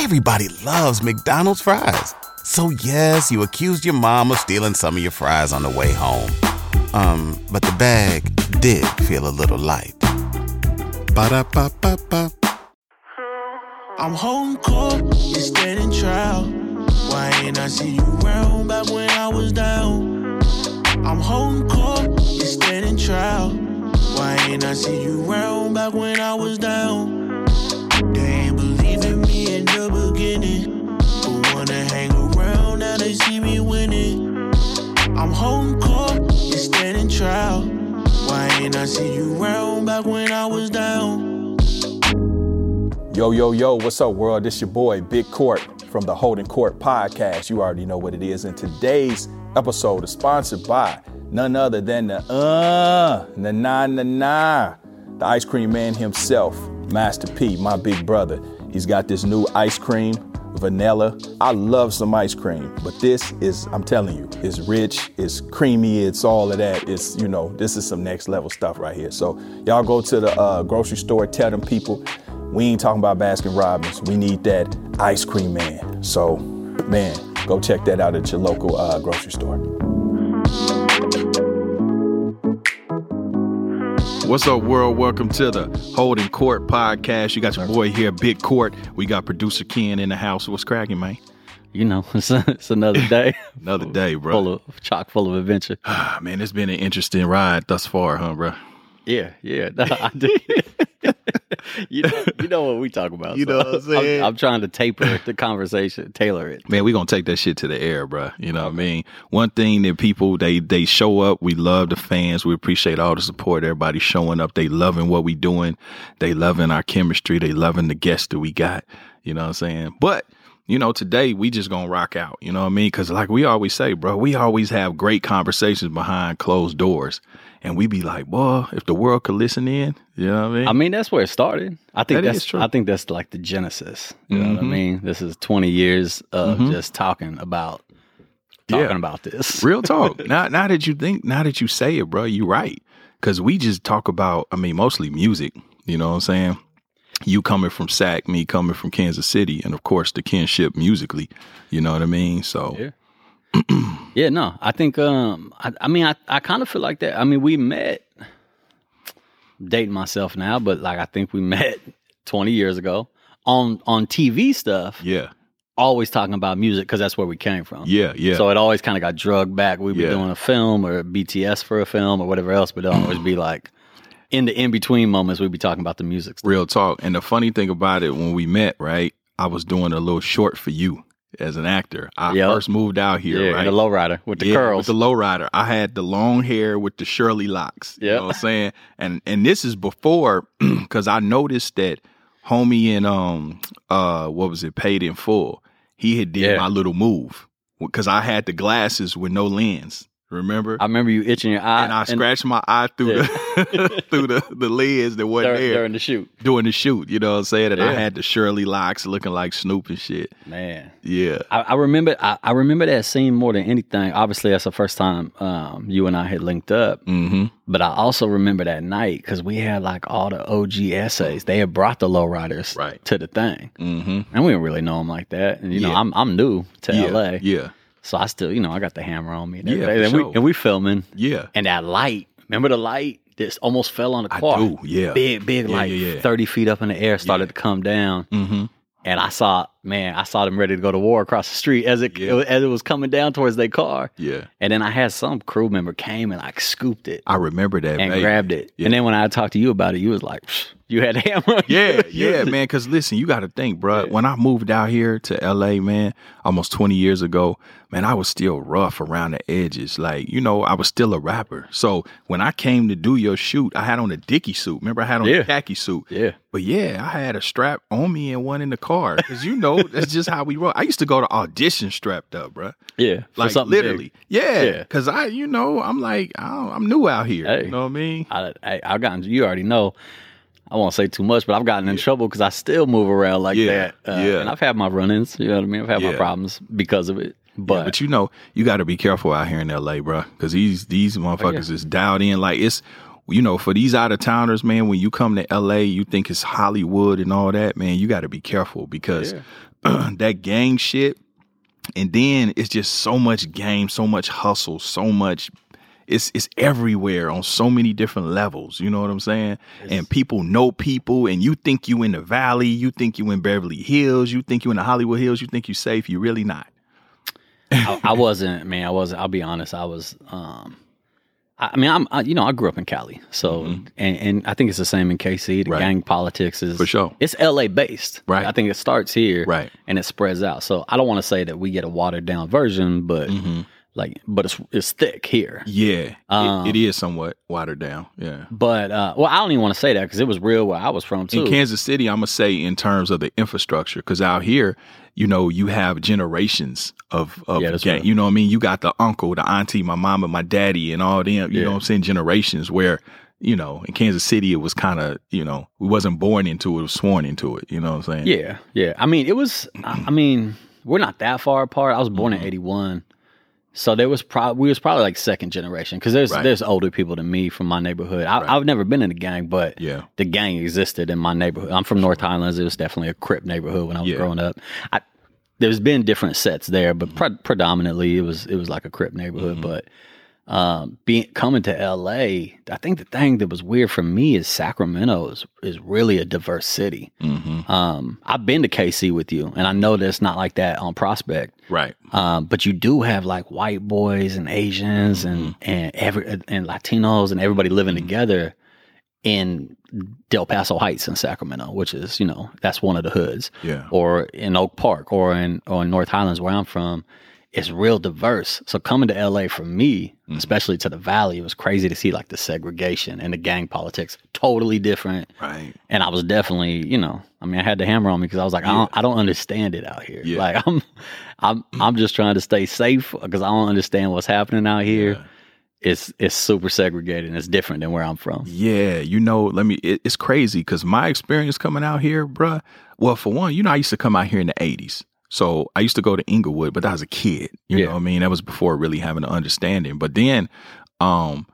everybody loves McDonald's fries. So yes, you accused your mom of stealing some of your fries on the way home. Um, but the bag did feel a little light. Ba-da-ba-ba-ba. I'm home court, you standing trial. Why ain't I see you round back when I was down? I'm home court, you standing trial. Why ain't I see you round back when I was down? Beginning, but wanna hang around now they see me winning. I'm home court, you standing trial. Why ain't I see you round back when I was down? Yo, yo, yo, what's up, world? This your boy, Big Court from the Holding Court podcast. You already know what it is. And today's episode is sponsored by none other than the uh, na na na na, the ice cream man himself, Master P, my big brother. He's got this new ice cream, vanilla. I love some ice cream, but this is, I'm telling you, it's rich, it's creamy, it's all of that. It's, you know, this is some next level stuff right here. So y'all go to the uh, grocery store, tell them people we ain't talking about Baskin Robbins. We need that ice cream man. So, man, go check that out at your local uh, grocery store. What's up, world? Welcome to the Holding Court podcast. You got your boy here, Big Court. We got producer Ken in the house. What's cracking, man? You know, it's, it's another day. Another day, bro. Full of chock full of adventure. Ah, man, it's been an interesting ride thus far, huh, bro? Yeah, yeah. I do. you know, you know what we talk about. You know what I'm saying? I'm, trying to taper the conversation, tailor it. Man, we gonna take that shit to the air, bro. You know what I mean? One thing that people they they show up. We love the fans. We appreciate all the support. Everybody showing up. They loving what we doing. They loving our chemistry. They loving the guests that we got. You know what I'm saying? But you know, today we just gonna rock out. You know what I mean? Because like we always say, bro, we always have great conversations behind closed doors, and we be like, boy, if the world could listen in, you know what I mean? I mean, that's where it started. I think That that's true. I think that's like the genesis. You know what I Mhm. mean? This is 20 years of Mhm. just talking about Yeah. talking about this. Real talk. now, now that you think, now that you say it, bro, you right. Because we just talk about, I mean, mostly music. You know what I'm saying? You coming from SAC, me coming from Kansas City, and of course the kinship musically. You know what I mean? So Yeah. yeah, no, I think um I, I mean I, I kind of feel like that. I mean, we met dating myself now, but like I think we met 20 years ago on on TV stuff, yeah, always talking about music cuz that's where we came from. yeah, yeah. So it always kind of got drugged back. We'd be Yeah. doing a film or BTS for a film or whatever else, but it'd always be like in the in between moments we'd be talking about the music stuff. Real talk. And the funny thing about it, when we met, right, I was doing a little short for you as an actor. I Yep. first moved out here, Yeah, right? and the lowrider with the Yeah, curls. With the lowrider. I had the long hair with the Shirley locks. You know what I'm saying? And and this is before because I noticed that homie in um uh what was it, paid in full. He had did Yeah. my little move. Because I had the glasses with no lens. Remember? I remember you itching your eye and I scratched my eye through the through the, the lens that wasn't during, there during the shoot. during the shoot. You know what I'm saying? And I had the Shirley locks looking like Snoop and shit. Man. Yeah. I, I remember I, I remember that scene more than anything. Obviously, that's the first time um, you and I had linked up. Mm-hmm. But I also remember that night because we had like all the OG essays. They had brought the lowriders Right. to the thing, Mm-hmm. and we didn't really know them like that. And you know, I'm I'm new to Yeah. LA, Yeah. So I still you know I got the hammer on me. And, Yeah, and, sure. we, and we filming, Yeah. and that light. Remember the light that almost fell on the I car. do. Yeah. Big, big Yeah, light, yeah, yeah. thirty feet up in the air, started to come down. Mm-hmm. And I saw, man, I saw them ready to go to war across the street as it Yeah. as it was coming down towards their car. Yeah. And then I had some crew member came and like scooped it I remember that. and baby. grabbed it. Yeah. And then when I talked to you about it, you was like, you had a hammer. Yeah, yeah, man. Because listen, you got to think, bro. Yeah. When I moved out here to LA, man, almost 20 years ago, man, I was still rough around the edges. Like, you know, I was still a rapper. So when I came to do your shoot, I had on a Dickie suit. Remember, I had on Yeah. a khaki suit. Yeah. But yeah, I had a strap on me and one in the car. Because, you know, that's just how we roll. I used to go to audition strapped up, bro. Yeah. Like, something big. literally. Yeah. Yeah. Because I, you know, I'm like, I I'm new out here. Hey. You know what I mean? I, I, I gotten, you already know, I won't say too much, but I've gotten in trouble because I still move around like Yeah, that. Uh, yeah. And I've had my run ins, you know what I mean? I've had Yeah. my problems because of it. But, Yeah, but you know, you got to be careful out here in LA, bro, because these these motherfuckers is dialed in. Like it's you know, for these out of towners, man, when you come to LA, you think it's Hollywood and all that, man, you got to be careful because that gang shit, and then it's just so much game, so much hustle, so much. It's it's everywhere on so many different levels. You know what I'm saying? And people know people, and you think you in the Valley, you think you in Beverly Hills, you think you in the Hollywood Hills, you think you safe. You really not. I, I wasn't, man. I wasn't. I'll be honest. I was. um I mean, I'm, I, you know, I grew up in Cali, so and, and I think it's the same in KC. The Mm-hmm. Right. gang politics is For sure. It's LA based, Right. I think it starts here, Right. and it spreads out. So I don't want to say that we get a watered down version, but like, but it's it's thick here. Yeah, Um, it, it is somewhat watered down. Yeah. But uh, well, I don't even want to say that because it was real where I was from too. in Kansas City, I'm gonna say in terms of the infrastructure, because out here, you know, you have generations of of Yeah, gang. You know what I mean? You got the uncle, the auntie, my mama, my daddy, and all them. You Yeah. know what I'm saying? Generations where you know in Kansas City, it was kind of you know we wasn't born into it, was sworn into it. You know what I'm saying? Yeah, yeah. I mean, it was. I I mean, we're not that far apart. I was born Mm-hmm. in '81, so there was probably we was probably like second generation because there's Right. there's older people than me from my neighborhood. I, I've never been in a gang, but Yeah. the gang existed in my neighborhood. I'm from North Highlands. It was definitely a Crip neighborhood when I was Yeah. growing up. I, there's been different sets there, but pre- predominantly it was it was like a Crip neighborhood. Mm-hmm. But um, being coming to LA, I think the thing that was weird for me is Sacramento is, is really a diverse city. Mm-hmm. Um, I've been to KC with you, and I know that it's not like that on Prospect. Right. Um, but you do have like white boys and Asians and Mm-hmm. and every and Latinos and everybody living together in Del Paso Heights in Sacramento, which is you know that's one of the hoods. Yeah. Or in Oak Park or in or in North Highlands where I'm from, it's real diverse. So coming to LA for me, Mm-hmm. especially to the Valley, it was crazy to see like the segregation and the gang politics totally different. Right. And I was definitely, you know, I mean, I had the hammer on me because I was like, I, don't, I don't understand it out here. Yeah. Like, I'm, I'm, I'm just trying to stay safe because I don't understand what's happening out here. Yeah. It's, it's super segregated and it's different than where I'm from. Yeah, you know, let me. It, it's crazy because my experience coming out here, bruh. Well, for one, you know, I used to come out here in the '80s, so I used to go to Inglewood, but I was a kid. You Yeah. know, what I mean, that was before really having an understanding. But then, um,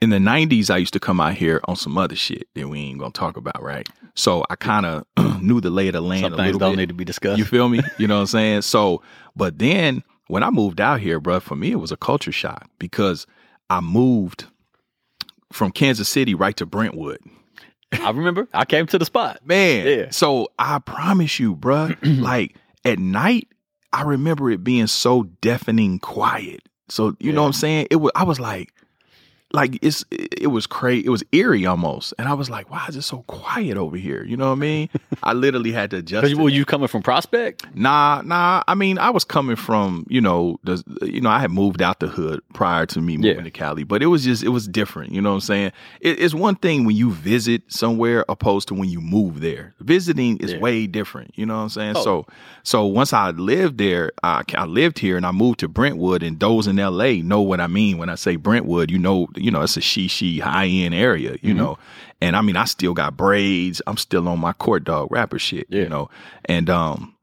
in the '90s, I used to come out here on some other shit that we ain't gonna talk about, right? So I kind of knew the lay of the land Some a things little don't bit. need to be discussed. You feel me? You know what I'm saying? So, but then when I moved out here, bro, for me it was a culture shock because I moved from Kansas City right to Brentwood. I remember I came to the spot. Man, Yeah. so I promise you, bruh, like at night, I remember it being so deafening quiet. So you know what I'm saying? It was I was like, like it's it was crazy. It was eerie almost, and I was like, why is it so quiet over here? You know what I mean? I literally had to adjust. Were you coming from Prospect? Nah, nah. I mean, I was coming from, you know, the, you know, I had moved out the hood prior to me moving Yeah. to Cali, but it was just, it was different. You know what I'm saying? It, it's one thing when you visit somewhere opposed to when you move there. Visiting is Yeah. way different. You know what I'm saying? Oh. So, so once I lived there, I, I lived here and I moved to Brentwood, and those in LA know what I mean when I say Brentwood. You know, you know, it's a she she high end area. You Mm-hmm. know, and I mean, I still got braids. I'm still on my court dog rapper shit. Yeah. You know, and um.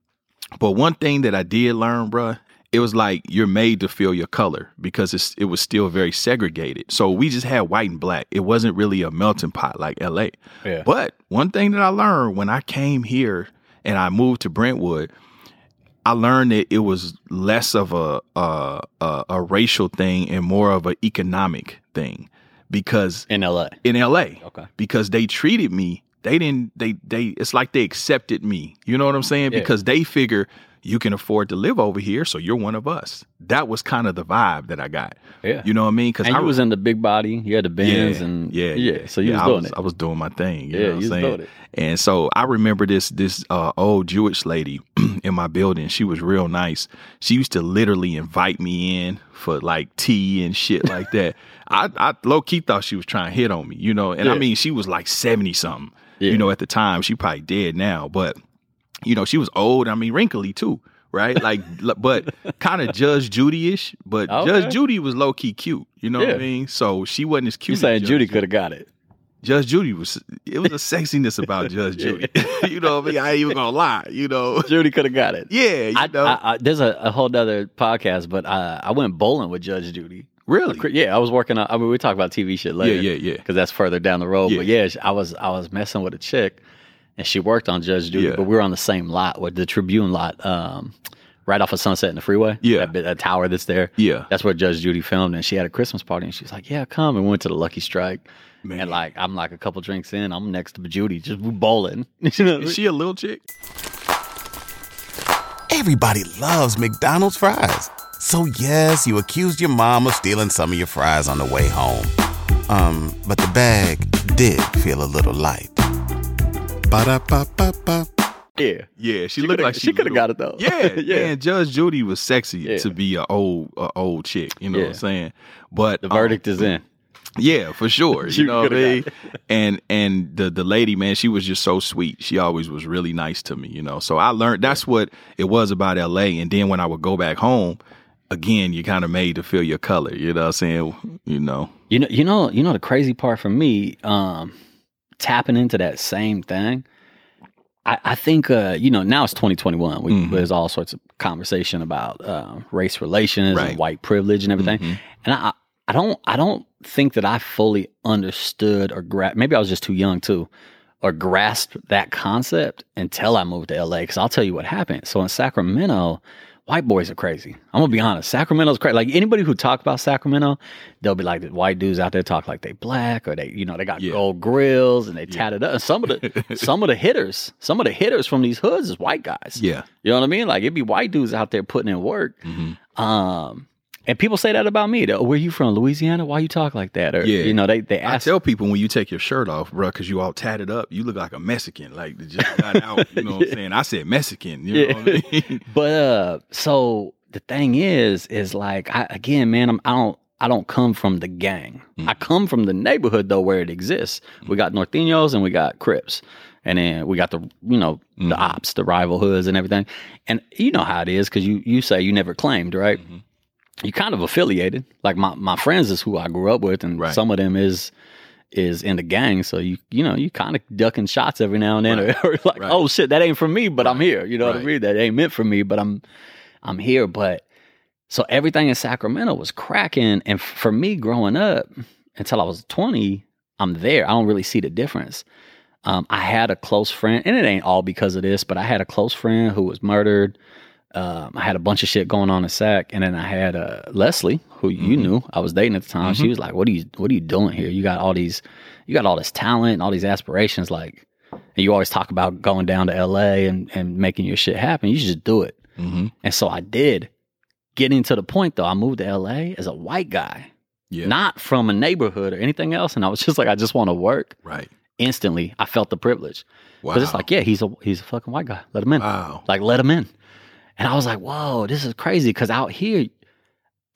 But one thing that I did learn, bruh, it was like you're made to feel your color because it's it was still very segregated. So we just had white and black. It wasn't really a melting pot like LA. Yeah. But one thing that I learned when I came here and I moved to Brentwood, I learned that it was less of a a, a, a racial thing and more of an economic thing because In LA. in LA Okay. because they treated me they didn't they they it's like they accepted me you know what i'm saying Yeah. because they figure you can afford to live over here so you're one of us that was kind of the vibe that i got Yeah. you know what i mean because i was in the big body. You had the Benz yeah, and yeah, yeah. So you yeah, was I doing was, it. I was doing my thing. You Yeah, know what you was doing saying? it. And so I remember this this uh, old Jewish lady in my building. She was real nice. She used to literally invite me in for like tea and shit like that. I, I low key thought she was trying to hit on me, you know. And I mean, she was like seventy something, Yeah. you know, at the time. She probably dead now, but you know, she was old. I mean, wrinkly too. Right, like, but kind of Judge Judy-ish. But Okay. Judge Judy was low key cute. You know what I mean? So she wasn't as cute. you as saying Judge Judy could have got it. Judge Judy was it was a sexiness about Judge Judy. you know what I mean? I ain't even gonna lie, you know. Judy could have got it. Yeah, you I, know. I, I, there's a, a whole other podcast, but I, I went bowling with Judge Judy. Really? Yeah, I was working on. I mean, we talk about TV shit later. yeah, yeah. Because that's further down the road. Yeah. But yeah, I was I was messing with a chick, and she worked on Judge Judy. Yeah. But we were on the same lot with the Tribune lot, um, right off of Sunset in the freeway. Yeah. that, bit- that tower that's there. Yeah. That's where Judge Judy filmed, and she had a Christmas party, and she was like, "Yeah, come." And we went to the Lucky Strike, Man. and like I'm like a couple drinks in, I'm next to Judy, just bowling. You know? Is she a little chick? Everybody loves McDonald's fries. So yes, you accused your mom of stealing some of your fries on the way home. Um, but the bag did feel a little light. Ba-da-ba-ba-ba. yeah, Yeah, she, She looked coulda- like she coulda got it, though. Yeah, Yeah. Man, Judge Judy was sexy Yeah. to be a old a old chick. You know what I'm saying? But the um, verdict is in. Yeah, for sure. You know what I mean? And and the the lady, man, she was just so sweet. She always was really nice to me, you know. So I learned that's what it was about LA. And then when I would go back home, again, you kind of made to feel your color. You know what I'm saying? You know. You know, you know, you know the crazy part for me, um, tapping into that same thing. I, I think uh, you know now it's 2021. We, Mhm. There's all sorts of conversation about uh, race relations Right. and white privilege and everything. Mhm. And I, I don't, I don't think that I fully understood or gra- maybe I was just too young too, or grasped that concept until I moved to LA. Because I'll tell you what happened. So in Sacramento, white boys are crazy. I'm gonna be honest. Sacramento's crazy. Like anybody who talk about Sacramento, they'll be like the white dudes out there talk like they black or they, you know, they got Yeah. gold grills and they tatted up. Some of the some of the hitters, some of the hitters from these hoods is white guys. Yeah. You know what I mean? Like it'd be white dudes out there putting in work. Mhm. Um, and people say that about me. Though. Where you from? Louisiana? Why you talk like that? Or Yeah. you know, they they ask. I tell people when you take your shirt off, bro, because you all tatted up, you look like a Mexican, like just got out. You know what I'm saying? I said Mexican. You know what I mean? but uh, so the thing is, is like I again, man, I'm, I don't. I don't come from the gang. Mm. I come from the neighborhood though where it exists. We got Norteños and we got Crips. And then we got the you know Mm-hmm. the ops, the rival hoods and everything. And you know how it is because you you say you never claimed, right? You kind of affiliated. Like my, my friends is who I grew up with, and Right. some of them is is in the gang. So you you know you kind of ducking shots every now and then, or, or like Right. oh shit that ain't for me, but I'm here. You know what I Right. mean? That ain't meant for me, but I'm I'm here. But so everything in Sacramento was cracking, and for me growing up until I was 20, I'm there. I don't really see the difference. Um, I had a close friend, and it ain't all because of this, but I had a close friend who was murdered. Um, I had a bunch of shit going on in Sac, and then I had uh, Leslie, who you knew I was dating at the time. She was like, "What are you What are you doing here? You got all these, you got all this talent and all these aspirations. Like, and you always talk about going down to L.A. and and making your shit happen. You should just do it." hmm And so I did. Getting to the point though, I moved to LA as a white guy, Yeah. not from a neighborhood or anything else. And I was just like, I just want to work. right. Instantly, I felt the privilege. Wow. Because it's like, yeah, he's a he's a fucking white guy. Let him in. wow. Like, let him in. And I was like, whoa, this is crazy. Because out here,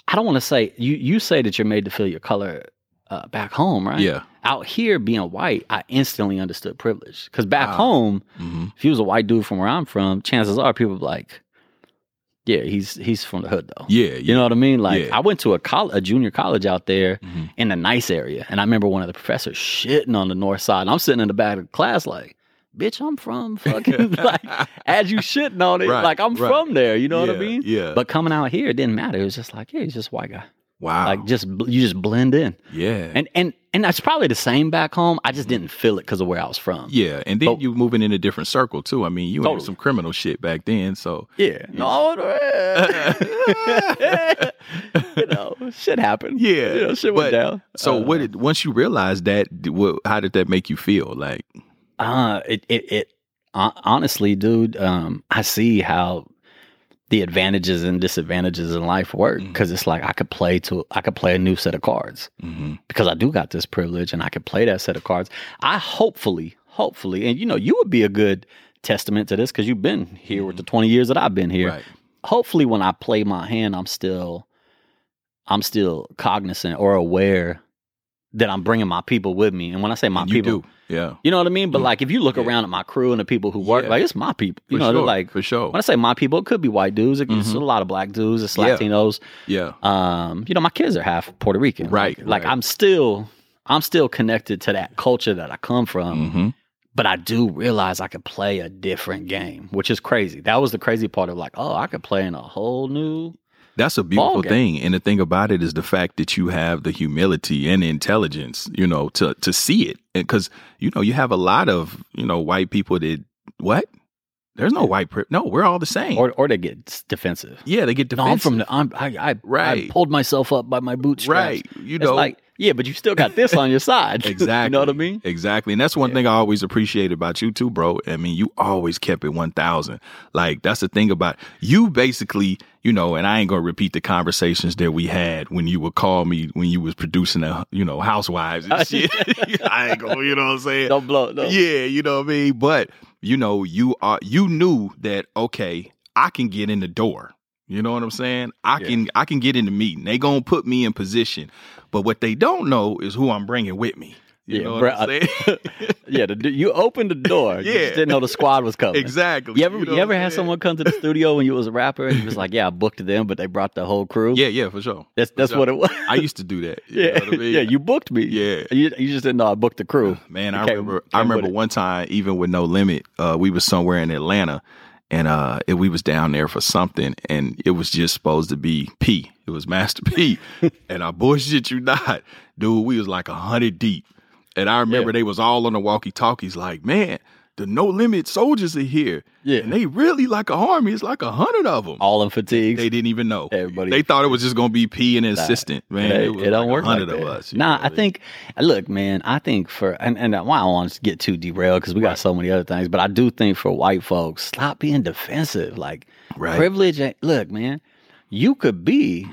I don't want to say you you say that you're made to feel your color uh, back home, right? Yeah. Out here, being white, I instantly understood privilege. Because back Wow. home, hmm if he was a white dude from where I'm from, chances are people be like, yeah, he's he's from the hood though. Yeah. You know what I mean? Like Yeah. I went to a college, a junior college out there Mhm. in a nice area, and I remember one of the professors shitting on the north side, and I'm sitting in the back of the class like, "Bitch, I'm from fucking like." As you shitting on it, Right, like I'm right. from there. You know what I mean? yeah. But coming out here, it didn't matter. It was just like, yeah, he's just a white guy. wow. Like just you just blend in, yeah. and and and that's probably the same back home. I just didn't feel it because of where I was from. yeah. And then But- you moving in a different circle too. I mean, you Totally. had some criminal shit back then. So Yeah. No, you know, shit happened. Yeah, You know, shit went down. so Uh, what did once you realized that what, how did that make you feel? Like Uh, it, it, it, hon- honestly, dude, um, I see how the advantages and disadvantages in life work because it's like I could play to, I could play a new set of cards mhm. because I do got this privilege and I could play that set of cards. I hopefully, hopefully, and you know, you would be a good testament to this because you've been here with the 20 years that I've been here. right. hopefully when I play my hand, I'm still, I'm still cognizant or aware that I'm bringing my people with me. And when I say my you people, do. Yeah. you know what I mean? But Mm. like, if you look Yeah. around at my crew and the people who work, Yeah. like it's my people. You For know, sure. they're like for sure. when I say my people, it could be white dudes. It's Mhm. a lot of black dudes. It's Yeah. Latinos. Yeah. Um, you know, my kids are half Puerto Rican. Right, Like, like. I'm still, I'm still connected to that culture that I come from. hmm But I do realize I could play a different game, which is crazy. That was the crazy part of like, oh, I could play in a whole new That's a beautiful thing. And the thing about it is the fact that you have the humility and the intelligence, you know, to to see it. Because, you know, you have a lot of, you know, white people that what? There's no white pri- no, we're all the same. Or or they get defensive. yeah, they get No, I'm from the. I'm, I, I, Right. I pulled myself up by my bootstraps. right. You It's know, like, yeah, but you still got this on your side. Exactly. you know what I mean? Exactly. And that's one thing I always appreciate about you too, bro. I mean, you always kept it 1000. Like, that's the thing about you basically, you know, and I ain't going to repeat the conversations that we had when you would call me when you was producing a, you know, housewives and shit. I ain't going to, you know what I'm saying? Don't blow. No. Yeah, you know what I mean? But, you know, you are, you knew that, okay, I can get in the door. You know what I'm saying? I Yeah. can I can get in the meeting. They gonna put me in position, but what they don't know is who I'm bringing with me. You Yeah, know what I'm bruh, saying? Yeah, the, you opened the door. You Yeah. just didn't know the squad was coming. exactly. You ever know you, ever had someone come to the studio when you was a rapper and you was like, "Yeah, I booked them, but they brought the whole crew." Yeah, yeah, for sure. that's that's sure. what it was. I used to do that. You yeah, I mean? yeah, you booked me. Yeah. you, you just didn't know I booked the crew. Man, You I came- remember. came I remember one time, even with no limit, uh, we was somewhere in Atlanta, and uh, it, we was down there for something, and it was just supposed to be P. It was Master P, and I bullshit you not, dude. We was like a hundred deep, and I remember Yeah. they was all on the walkie talkies, like, man, the no limit soldiers are here, Yeah. and they really like a army. It's like a hundred of them. All in fatigues. They didn't even know. Everybody- They thought it was just gonna be P and an assistant. Man, it, it, it don't like work a hundred like of that. us. Nah, know I think. Look, man, I think for and and why I don't want to get too derailed because we got so many other things, but I do think for white folks, stop being defensive. Like Right. privilege. Look, man, you could be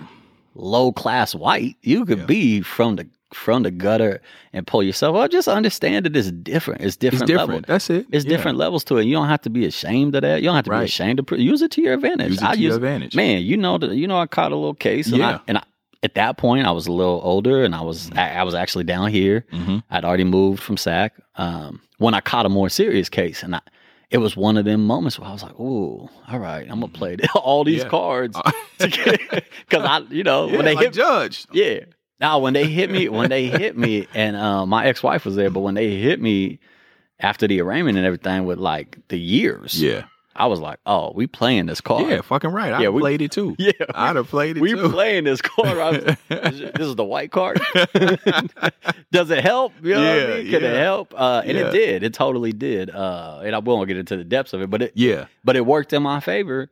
low class white. You could Yeah. be from the from the gutter and pull yourself up. Just understand that it's different. It's it's different. different. Level. That's it. It's Yeah. different levels to it. You don't have to be ashamed of that. You don't have to be Right. ashamed of. Use it to your advantage. Use it I to your use- advantage. Man, you know that. You know, I caught a little case, and Yeah. I, and I, at that point, I was a little older, and I was I, I was actually down here. Mhm. I'd already moved from SAC. Um, when I caught a more serious case, and I, it was one of them moments where I was like, "Ooh, all right, I'm gonna play all these Yeah. cards because I, you know, yeah, when they like hit Judge. yeah. Now when they hit me, when they hit me, and uh, my ex wife was there, but when they hit me after the arraignment and everything with like the years, Yeah. I was like, oh, we playing this card. Yeah, fucking right. I Yeah, we- played it too. Yeah, I'd have played it we too. playing this card. Was, this is the white card. Does it help? You know what I Yeah, mean? Could it help? Uh, and Yeah. it did. It totally did. Uh, and I won't get into the depths of it, but it yeah. but it worked in my favor.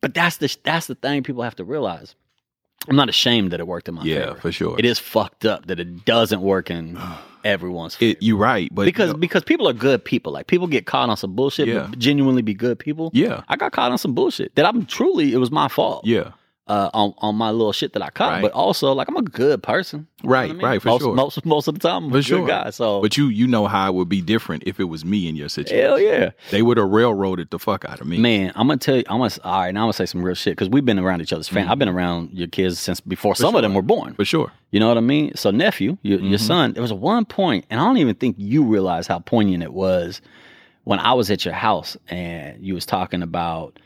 But that's the that's the thing people have to realize. I'm not ashamed that it worked in my Yeah, favor. for sure. It is fucked up that it doesn't work in everyone's favor. It, you're right, but because you know, because people are good people. Like people get caught on some bullshit, Yeah. but genuinely be good people. yeah, I got caught on some bullshit that I'm truly it was my fault. yeah, Uh, on on my little shit that I caught, Right. but also like I'm a good person. You know Right, I mean? right, for most, sure. Most most of the time, I'm For a sure. good guy. So but you you know how it would be different if it was me in your situation. hell yeah. They would have railroaded the fuck out of me. Man, I'm gonna tell you. I'm gonna all right. Now I'm gonna say some real shit because we've been around each other's family. I've been around your kids since before some of them Mm-hmm. were born. for sure. You know what I mean? So nephew, your, your Mm-hmm. son. There was a one point, and I don't even think you realize how poignant it was when I was at your house and you was talking about.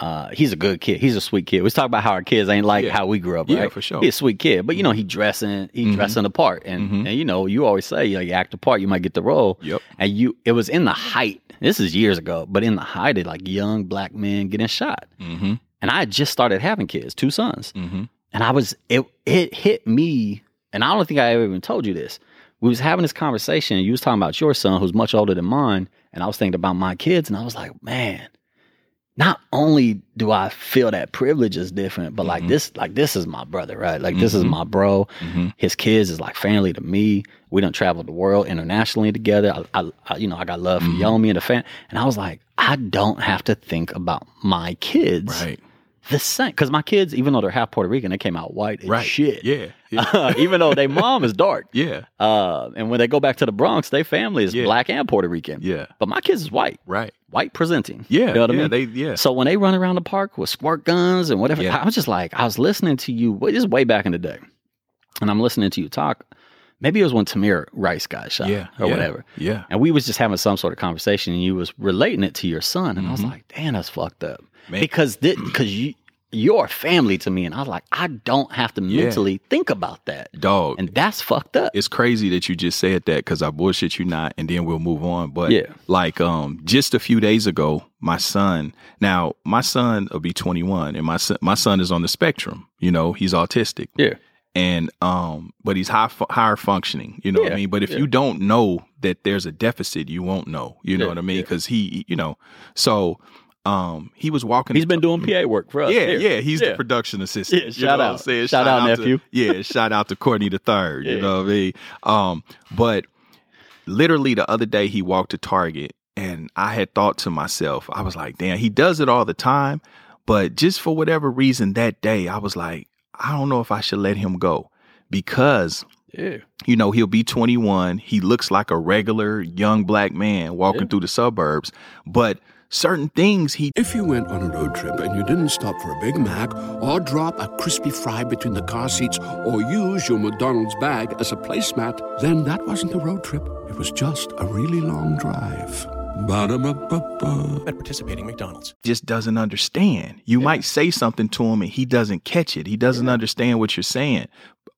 Uh, he's a good kid. He's a sweet kid. We talk about how our kids ain't like Yeah. how we grew up. right? Yeah, for sure. He's a sweet kid, but you know he dressing, he Mhm. dressing the part, and Mhm. and you know you always say you, know, you act the part, you might get the role. Yep. And you, it was in the height. This is years ago, but in the height of like young black men getting shot. Mm-hmm. And I had just started having kids, two sons. Mm-hmm. And I was it it hit me, and I don't think I ever even told you this. We was having this conversation, and you was talking about your son who's much older than mine, and I was thinking about my kids, and I was like, man, not only do I feel that privilege is different, but like Mhm. this, like this is my brother, right? Like this is Mhm. my bro. Mm-hmm. His kids is like family to me. We don't travel the world internationally together. I, I, I you know, I got love for Mhm. Yomi and the fan, and I was like, I don't have to think about my kids Right. The same because my kids, even though they're half Puerto Rican, they came out white as Right. shit. Yeah. Yeah. even though their mom is dark. yeah. Uh, and when they go back to the Bronx, their family is Yeah. black and Puerto Rican. Yeah. But my kids is white, Right. white presenting. Yeah. You know what yeah. I mean? They. Yeah. So when they run around the park with squirt guns and whatever. I was just like, I was listening to you. This is way back in the day, and I'm listening to you talk. Maybe it was when Tamir Rice got shot, yeah. or whatever. Yeah. And we was just having some sort of conversation, and you was relating it to your son, and I was Mhm. like, "Damn, that's fucked up." Man. Because because you you're family to me. And I was like, I don't have to Yeah. mentally think about that. Dog. And that's fucked up. it's crazy that you just said that because I bullshit you not, and then we'll move on. But Yeah. like um, just a few days ago, my son. Now my son will be 21, and my son, my son is on the spectrum. You know, he's autistic. Yeah. and um, but he's high higher functioning. You know what I mean. But if yeah. you don't know that there's a deficit, you won't know. You know what I mean? yeah. Because he, you know, so um, he was walking. He's been doing PA work for us. Yeah, here. yeah, he's the production assistant. Yeah, shout out. I'm? Shout out, to- nephew. yeah, shout out to Courtney the third. You know what I mean? Um, but literally the other day he walked to Target and I had thought to myself, I was like, damn, he does it all the time. But just for whatever reason that day, I was like, I don't know if I should let him go because Yeah. you know, he'll be 21. He looks like a regular young black man walking Yeah. through the suburbs, but certain things he If you went on a road trip and you didn't stop for a Big Mac or drop a crispy fry between the car seats or use your McDonald's bag as a placemat, then that wasn't a road trip. It was just a really long drive. Ba-da-ba-ba-ba. At participating McDonald's. just doesn't understand. You might say something to him and he doesn't catch it. He doesn't understand what you're saying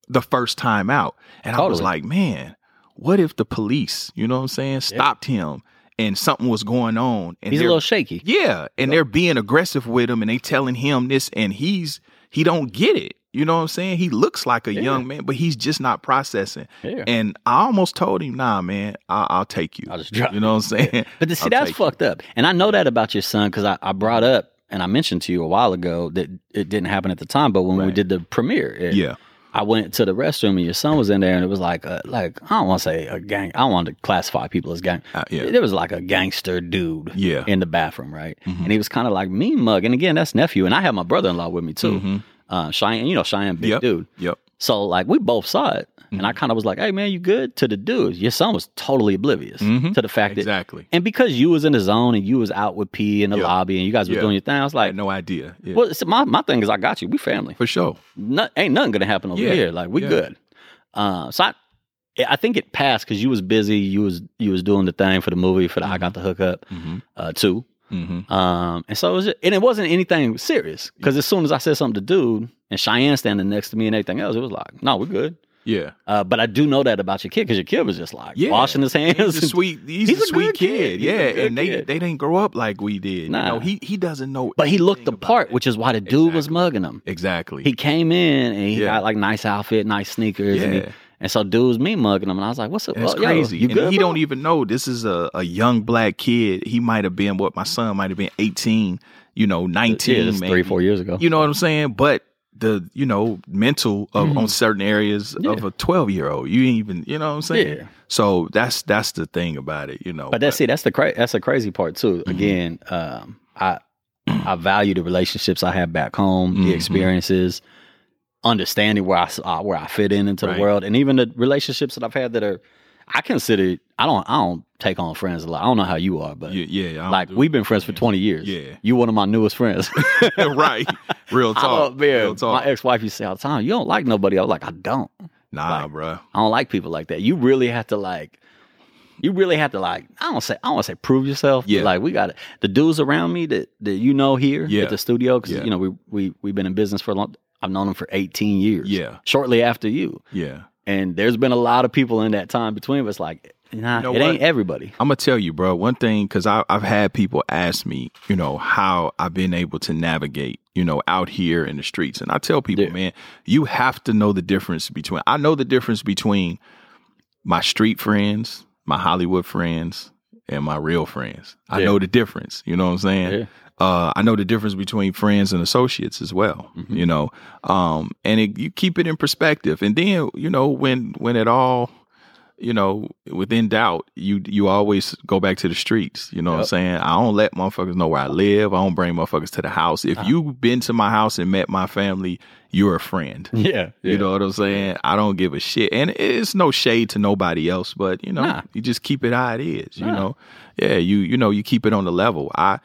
the first time out. And I was like, man, what if the police, you know what I'm saying, stopped him and something was going on and He's a little shaky. Yeah, and they're being aggressive with him and they telling him this and he's he don't get it. You know what I'm saying? He looks like a young man, but he's just not processing. Yeah. And I almost told him, "Nah, man, I- I'll take you." I'll just drop You know what I'm saying? But the, see, I'll that's take you. fucked up. And I know that about your son because I, I brought up and I mentioned to you a while ago that it didn't happen at the time. But when we did the premiere, it- Yeah. I went to the restroom and your son was in there and it was like, a, like I don't want to say a gang. I don't want to classify people as gang. Uh, yeah. There was like a gangster dude Yeah. Mm-hmm. in the bathroom, right? And he was kind of like mean mug. And again, that's nephew. And I have my brother in law with me too. Uh, Cheyenne, you know, Cheyenne, big Mm-hmm. Yep. dude. Yep. So like we both saw it, and Mm-hmm. I kind of was like, "Hey man, you good?" To the dude, your son was totally oblivious to the fact that Exactly. and because you was in the zone and you was out with P in the Yeah. lobby and you guys was Yeah. doing your thing, I was I like, had no idea. Yeah. "Well, my my thing is I got you. We family. For sure. No, ain't nothing gonna happen over here. Like we good." Uh, so I, I think it passed because you was busy. You was you was doing the thing for the movie for the I got the hookup Mm-hmm. uh, too. Mm-hmm. Um, and so it was, just, and it wasn't anything serious because as soon as I said something to dude and Cheyenne standing next to me and everything else, it was like, no, we're good. Yeah. Uh, but I do know that about your kid because your kid was just like Yeah. washing his hands. He's a sweet. He's, He's a a sweet kid. kid. Yeah, and they kid. they didn't grow up like we did. Nah. You know, he he doesn't know. But he looked the part, it. which is why the dude was mugging him. exactly. He came in and he Yeah. got like nice outfit, nice sneakers, and, he, Yeah. and so dude was me mugging him, and I was like, "What's up? That's Oh, yo, crazy. you and good? he bro?" don't even know this is a, a young black kid. He might have been what my son might have been 18, you know, 19, Yeah, three, four years ago. You know what I'm saying? But the you know mental of on certain areas of Mm-hmm. A 12 year old, you ain't even you know what I'm saying. Yeah. So that's that's the thing about it, you know. But that's see, that's the cra- that's the crazy part too. Mm-hmm. Again, um, I I value the relationships I have back home, Mhm. the experiences, understanding where I uh, where I fit in into Right. the world, and even the relationships that I've had that are I consider. I don't I don't take on friends a lot. I don't know how you are, but yeah, yeah like do- we've been friends for twenty years. Yeah. you one of my newest friends. right. Real talk. man, Real talk. my ex wife used to say all the time, "You don't like nobody." I was like, "I don't. nah, like- bruh. I don't like people like that. You really have to like." You really have to like I don't say I don't want to say prove yourself. Yeah. Like we got it. The dudes around me that that you know here Yeah. at the studio because Yeah. you know we we we've been in business for a long. I've known them for eighteen years. Yeah. Shortly after you, Yeah. and there's been a lot of people in that time between. us. like nah, You know it what? ain't everybody. I'm gonna tell you, bro. One thing, because I've had people ask me, you know, how I've been able to navigate, you know, out here in the streets, and I tell people, Yeah. man, you have to know the difference between. I know the difference between my street friends, my Hollywood friends, and my real friends. I Yeah. know the difference. You know what I'm saying? Yeah. Uh, I know the difference between friends and associates as well. Mm-hmm. You know, um, and it, you keep it in perspective, and then you know when when it all you know, within doubt, you you always go back to the streets. You know what I'm saying? I don't let motherfuckers know where I live. I don't bring motherfuckers to the house. Uh-huh. If you've been to my house and met my family, you're a friend. Yeah, You know what I'm saying? I don't give a shit. And it's no shade to nobody else, but you know, Nah. you just keep it how it is. You Nah. know? Yeah, you you know, you keep it on the level. I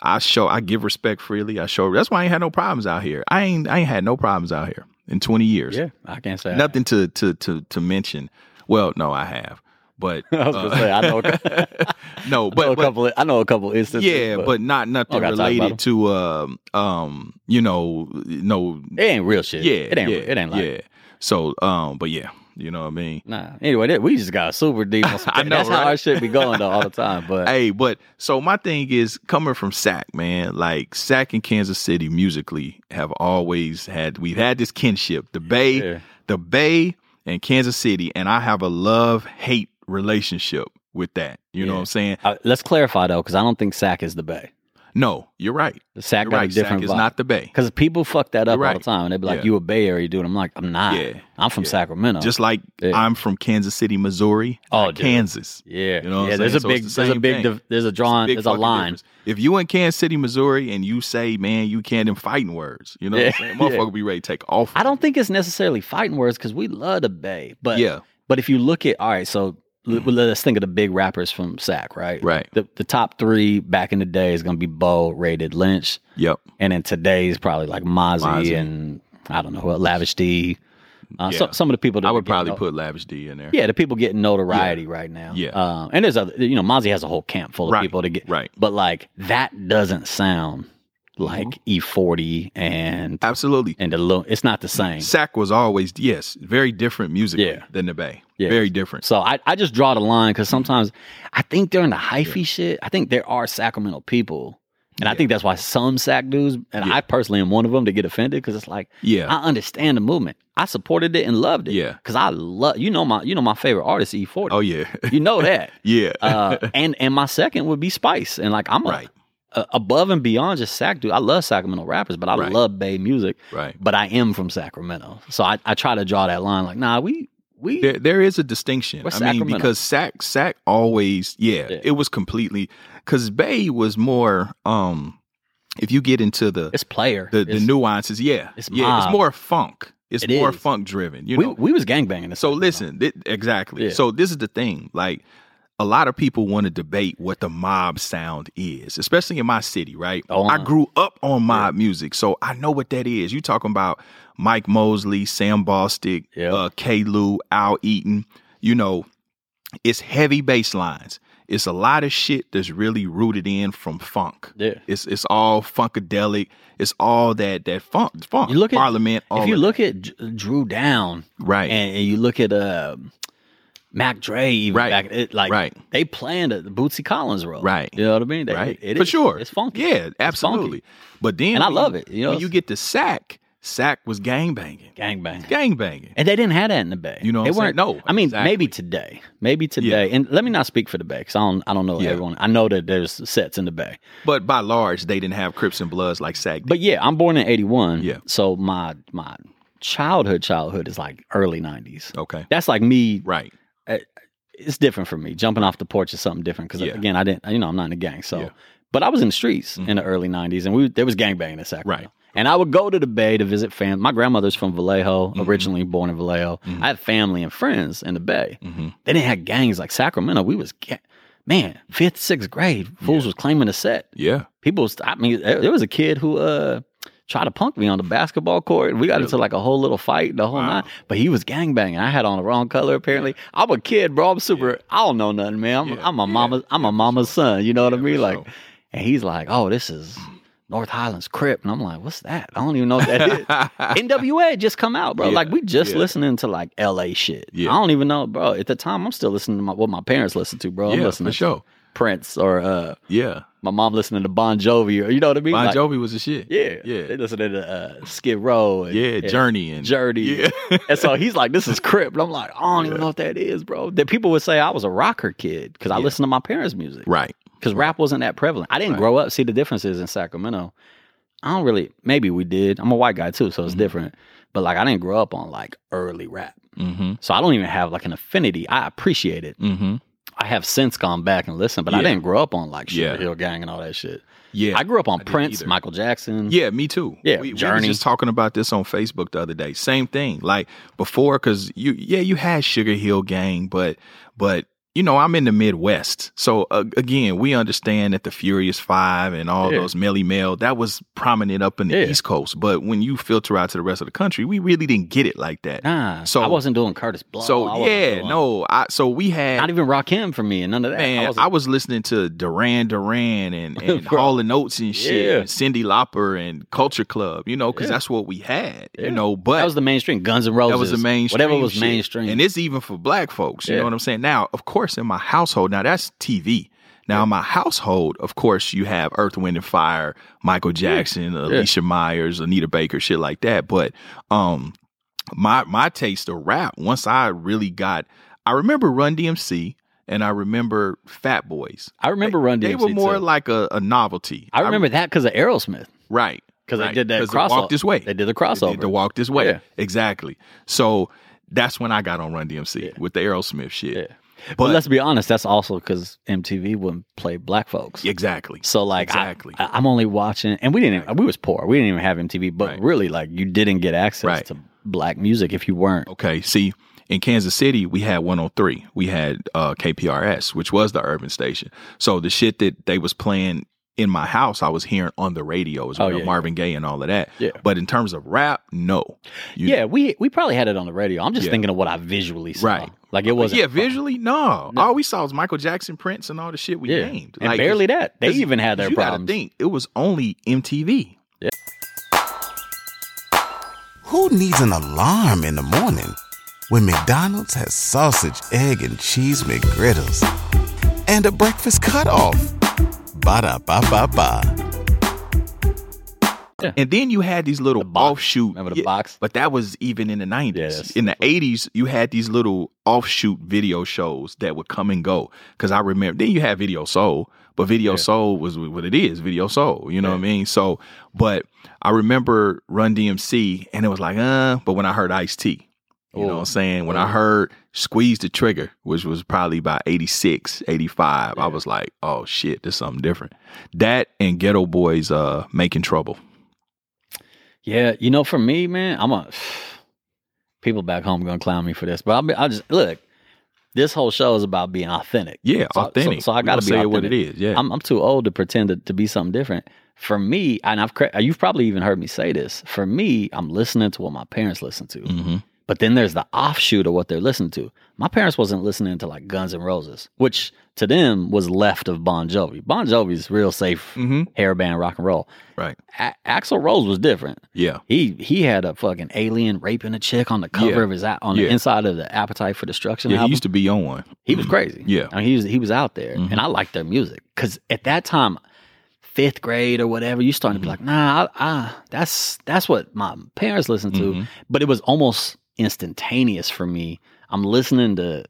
I show I give respect freely. I show that's why I ain't had no problems out here. I ain't I ain't had no problems out here in 20 years yeah. I can't say nothing to to to to mention. Well, no, I have, But I was gonna say I know. A, no, I know but, a but couple. I know a couple instances. yeah, but, not nothing Okay, talk about related to um um you know no it ain't real shit. yeah it ain't. yeah, it ain't like. yeah. So um but yeah, you know what I mean. Nah. Anyway, that, we just got super deep. On some I know, That's how right? our shit be going though all the time. But Hey, but so my thing is coming from Sac, man. Like Sac and Kansas City musically have always had we've had this kinship. The Bay, Yeah. the Bay and Kansas City, and I have a love hate relationship with that. You know what I'm saying? uh, let's clarify though, because I don't think Sac is the Bay. No, you're right. The Sac You're got right. a different Sac is not the Bay. Because people fuck that up You're all the time. And they be like, Yeah. "You a Bay Area dude?" I'm like, "I'm not. Yeah. I'm from Yeah. Sacramento." Just like Yeah. I'm from Kansas City, Missouri. Oh. Kansas. yeah, You know yeah. There's a? So big, the there's a big, thing. div- there's a drawing, there's a line. difference. If you in Kansas City, Missouri, and you say, "Man, you can't," them fighting words. You know what I'm saying? Motherfucker be ready to take off. I don't think it's necessarily fighting words because we love the Bay, but Yeah. But if you look at all right, so l- let's think of the big rappers from Sac, right? Right. The the top three back in the day is gonna be Bo, Raided, Lynch, Yep. and then today's probably like Mozzy, Mozzy. and I don't know what Lavish D. Uh, Yeah. so, some of the people that I would probably put Lavish D in there. yeah the people getting notoriety right now. Yeah. um, and there's other you know Mozzy has a whole camp full of Right. people to get Right. but like that doesn't sound like E40 and Absolutely. and the little it's not the same. Sac was always yes, very different music Yeah. than the Bay. Yeah. Very different. So I, I just draw the line because sometimes I think during the hyphy shit, I think there are Sacramento people. And I think that's why some Sac dudes, and Yeah. I personally am one of them, to get offended because it's like Yeah. I understand the movement. I supported it and loved it. Yeah. because I love you know my you know my favorite artist E40. oh yeah. you know that. yeah. uh, and and my second would be Spice, and like I'm a, Right. a- above and beyond just Sac dude. I love Sacramento rappers, but I Right. love Bay music. right. But I am from Sacramento, so I, I try to draw that line. Like, nah, we we There, there is a distinction. I mean, because Sac, Sac always, yeah, Yeah. it was completely because Bay was more. um If you get into the it's player. the, the It's- nuances, yeah, it's yeah, mob. it's more funk. It's It more is. funk driven. You we, know, we was gangbanging. in So listen, thi- exactly. Yeah. So this is the thing. Like a lot of people want to debate what the mob sound is, especially in my city, right? Oh, I uh. grew up on mob music, so I know what that is. You talking about Mike Mosley, Sam Bostic, Yep. uh, K. Lou, Al Eaton. You know, it's heavy bass lines. It's a lot of shit that's really rooted in from funk. Yeah. It's it's all funkadelic. It's all that that funk funk. You look at- Parliament. if you look at Dru Down, right, and, and you look at uh, Mac Dre, even Right. back, it, like Right. they playing the, the Bootsy Collins role, Right. You know what I mean? They, right? it For is- sure. it's funky. Yeah, It's funky. absolutely. But then And I love it, you know, when you get the sack, sack was gang banging. gangbang. Gang banging. And they didn't have that in the Bay. You know what they I'm saying? weren't. No, I mean exactly. maybe today, maybe today. And let me not speak for the Bay because I don't. I don't know Yeah. everyone. I know that there's sets in the Bay, But by large, they didn't have Crips and Bloods like Sack. did. but yeah, I'm born in '81. Yeah. So my my childhood childhood is like early '90s. okay, That's like me. right, It's different for me. Jumping off the porch is something different because Yeah. again, I didn't. You know, I'm not in the gang. So, Yeah. but I was in the streets Mhm. in the early '90s, and we there was gangbanging in Sacramento. Right. And I would go to the Bay to visit fam. My grandmother's from Vallejo, Mhm. originally born in Vallejo. Mhm. I had family and friends in the Bay. hmm They didn't have gangs like Sacramento. We was ga- man, fifth, sixth grade, fools Yeah. was claiming a set. yeah, People was I mean, there was a kid who uh tried to punk me on the basketball court. We got into like a whole little fight, the whole Wow. nine. But he was gangbanging. I had on the wrong color apparently. I'm a kid, bro. I'm super I don't know nothing, man. I'm, Yeah. I'm a Yeah. mama I'm a mama's son. You know what I mean? Like and he's like, Oh, this is North Highlands Crip. And I'm like, what's that? I don't even know what that is. NWA just come out, bro. Yeah, Like we just yeah. listening to like LA shit. Yeah. I don't even know, bro. At the time, I'm still listening to my, what my parents listened to, bro. I'm yeah, listening for to sure. Prince or uh, Yeah, my mom listening to Bon Jovi or you know what I mean? Bon Like, Jovi was a shit. Yeah, yeah, They listening to uh, Skid Row. And, yeah. Journey and Journey. Yeah, and so he's like, "This is Crip," and I'm like, "I don't even know what that is, bro." That people would say I was a rocker kid because I Yeah. listened to my parents' music right. because rap wasn't that prevalent. I didn't Right. grow up. See the differences in Sacramento. I don't really. Maybe we did. I'm a white guy too, so it's Mhm. different. But like, I didn't grow up on like early rap, Mm-hmm. so I don't even have like an affinity. I appreciate it. Mm-hmm. I have since gone back and listened, but I didn't grow up on like Sugar Yeah. Hill Gang and all that shit. Yeah, I grew up on I Prince. Michael Jackson. Yeah, me too. Yeah, we, we was just talking about this on Facebook the other day. Same thing. Like before, because you, yeah, you had Sugar Hill Gang, but but you know, I'm in the Midwest. So uh, again, we understand that the Furious Five and all Yeah. those Melle Mel, that was prominent up in the Yeah. East Coast. But when you filter out to the rest of the country, we really didn't get it like that. Nah, So- I wasn't doing Kurtis Blow. So yeah, doing- no, I so we had not even Rakim for me, and none of that. Man, I, wasn't- was listening to Duran Duran and, and Hall and Oates and shit, Yeah. and Cyndi Lauper and Culture Club, you know, because that's what we had, you know. But that was the mainstream. Guns and Roses. that was the mainstream. Whatever was shit. mainstream. and it's even for black folks. You know what I'm saying? Now, of course, in my household, now that's TV. Now, in my household, of course, you have Earth, Wind, and Fire, Michael Jackson, Alicia Myers, Anita Baker, shit like that. But um, my my taste of rap, once I really got, I remember Run DMC and I remember Fat Boys. I remember Run They were more too. like a, a novelty. I remember that because of Aerosmith. right Because right. they did that crossover. Walk this way. They did the crossover. They did walk this way. Yeah. Exactly. So that's when I got on Run DMC Yeah. with the Aerosmith shit. Yeah. But, But let's be honest, that's also because MTV wouldn't play black folks. exactly. So like, Exactly. I, am only watching, and we didn't. even We was poor. We didn't even have MTV. But Right. really, like, you didn't get access Right. to black music if you weren't. Okay. See, in Kansas City, we had 103. We had uh, KPRS, which was the urban station. So the shit that they was playing in my house, I was hearing on the radio as Oh, well, yeah, yeah. Marvin Gaye and all of that. Yeah. But in terms of rap, no. You- yeah, we we probably had it on the radio. I'm just Yeah. thinking of what I visually saw. Right. Like it wasn't. Yeah, visually, no. No. All we saw was Michael Jackson, Prince, and all the shit we Yeah. named. And Like, barely that. They even had their you gotta problems. think it was only MTV. Yeah. Who needs an alarm in the morning when McDonald's has sausage, egg, and cheese McGriddles and a breakfast cutoff? Ba da ba ba ba. Yeah. And then you had these little box. offshoot. Remember the box? But that was even in the 90s. Yeah, that's- in the 80s, you had these little offshoot video shows that would come and go. Because I remember, then you had Video Soul, but Video Soul was what it is, Video Soul. You know what I mean? So, but I remember Run DMC, and it was like, uh, but when I heard Ice T, you know what I'm saying? When I heard Squeeze the Trigger, which was probably about 86, 85, I was like, oh shit, there's something different. That and Geto Boys uh, Making Trouble. Yeah, you know, for me, man, I'm a people back home gonna clown me for this, but I'll, be, I'll just look. This whole show is about being authentic. Yeah, So- so- authentic. So, I got to gonna be say it what it is. yeah. I'm, I'm too old to pretend to, to be something different. For me, and I've you've probably even heard me say this. For me, I'm listening to what my parents listen to. Mm-hmm. But then there's the offshoot of what they're listening to. My parents wasn't listening to like Guns N' Roses, which to them was left of Bon Jovi. Bon Jovi's real safe Mm-hmm. hair band rock and roll. Right. A- Axl Rose was different. Yeah. He he had a fucking alien raping a chick on the cover Yeah. of his on Yeah. the inside of the Appetite for Destruction Yeah, he used to be on one. He was crazy. Yeah. I mean, he was he was out there, Mhm. and I liked their music because at that time, fifth grade or whatever, you starting to be Mm-hmm. like, nah, I, I, that's that's what my parents listened to, Mhm. but it was almost instantaneous for me. I'm listening to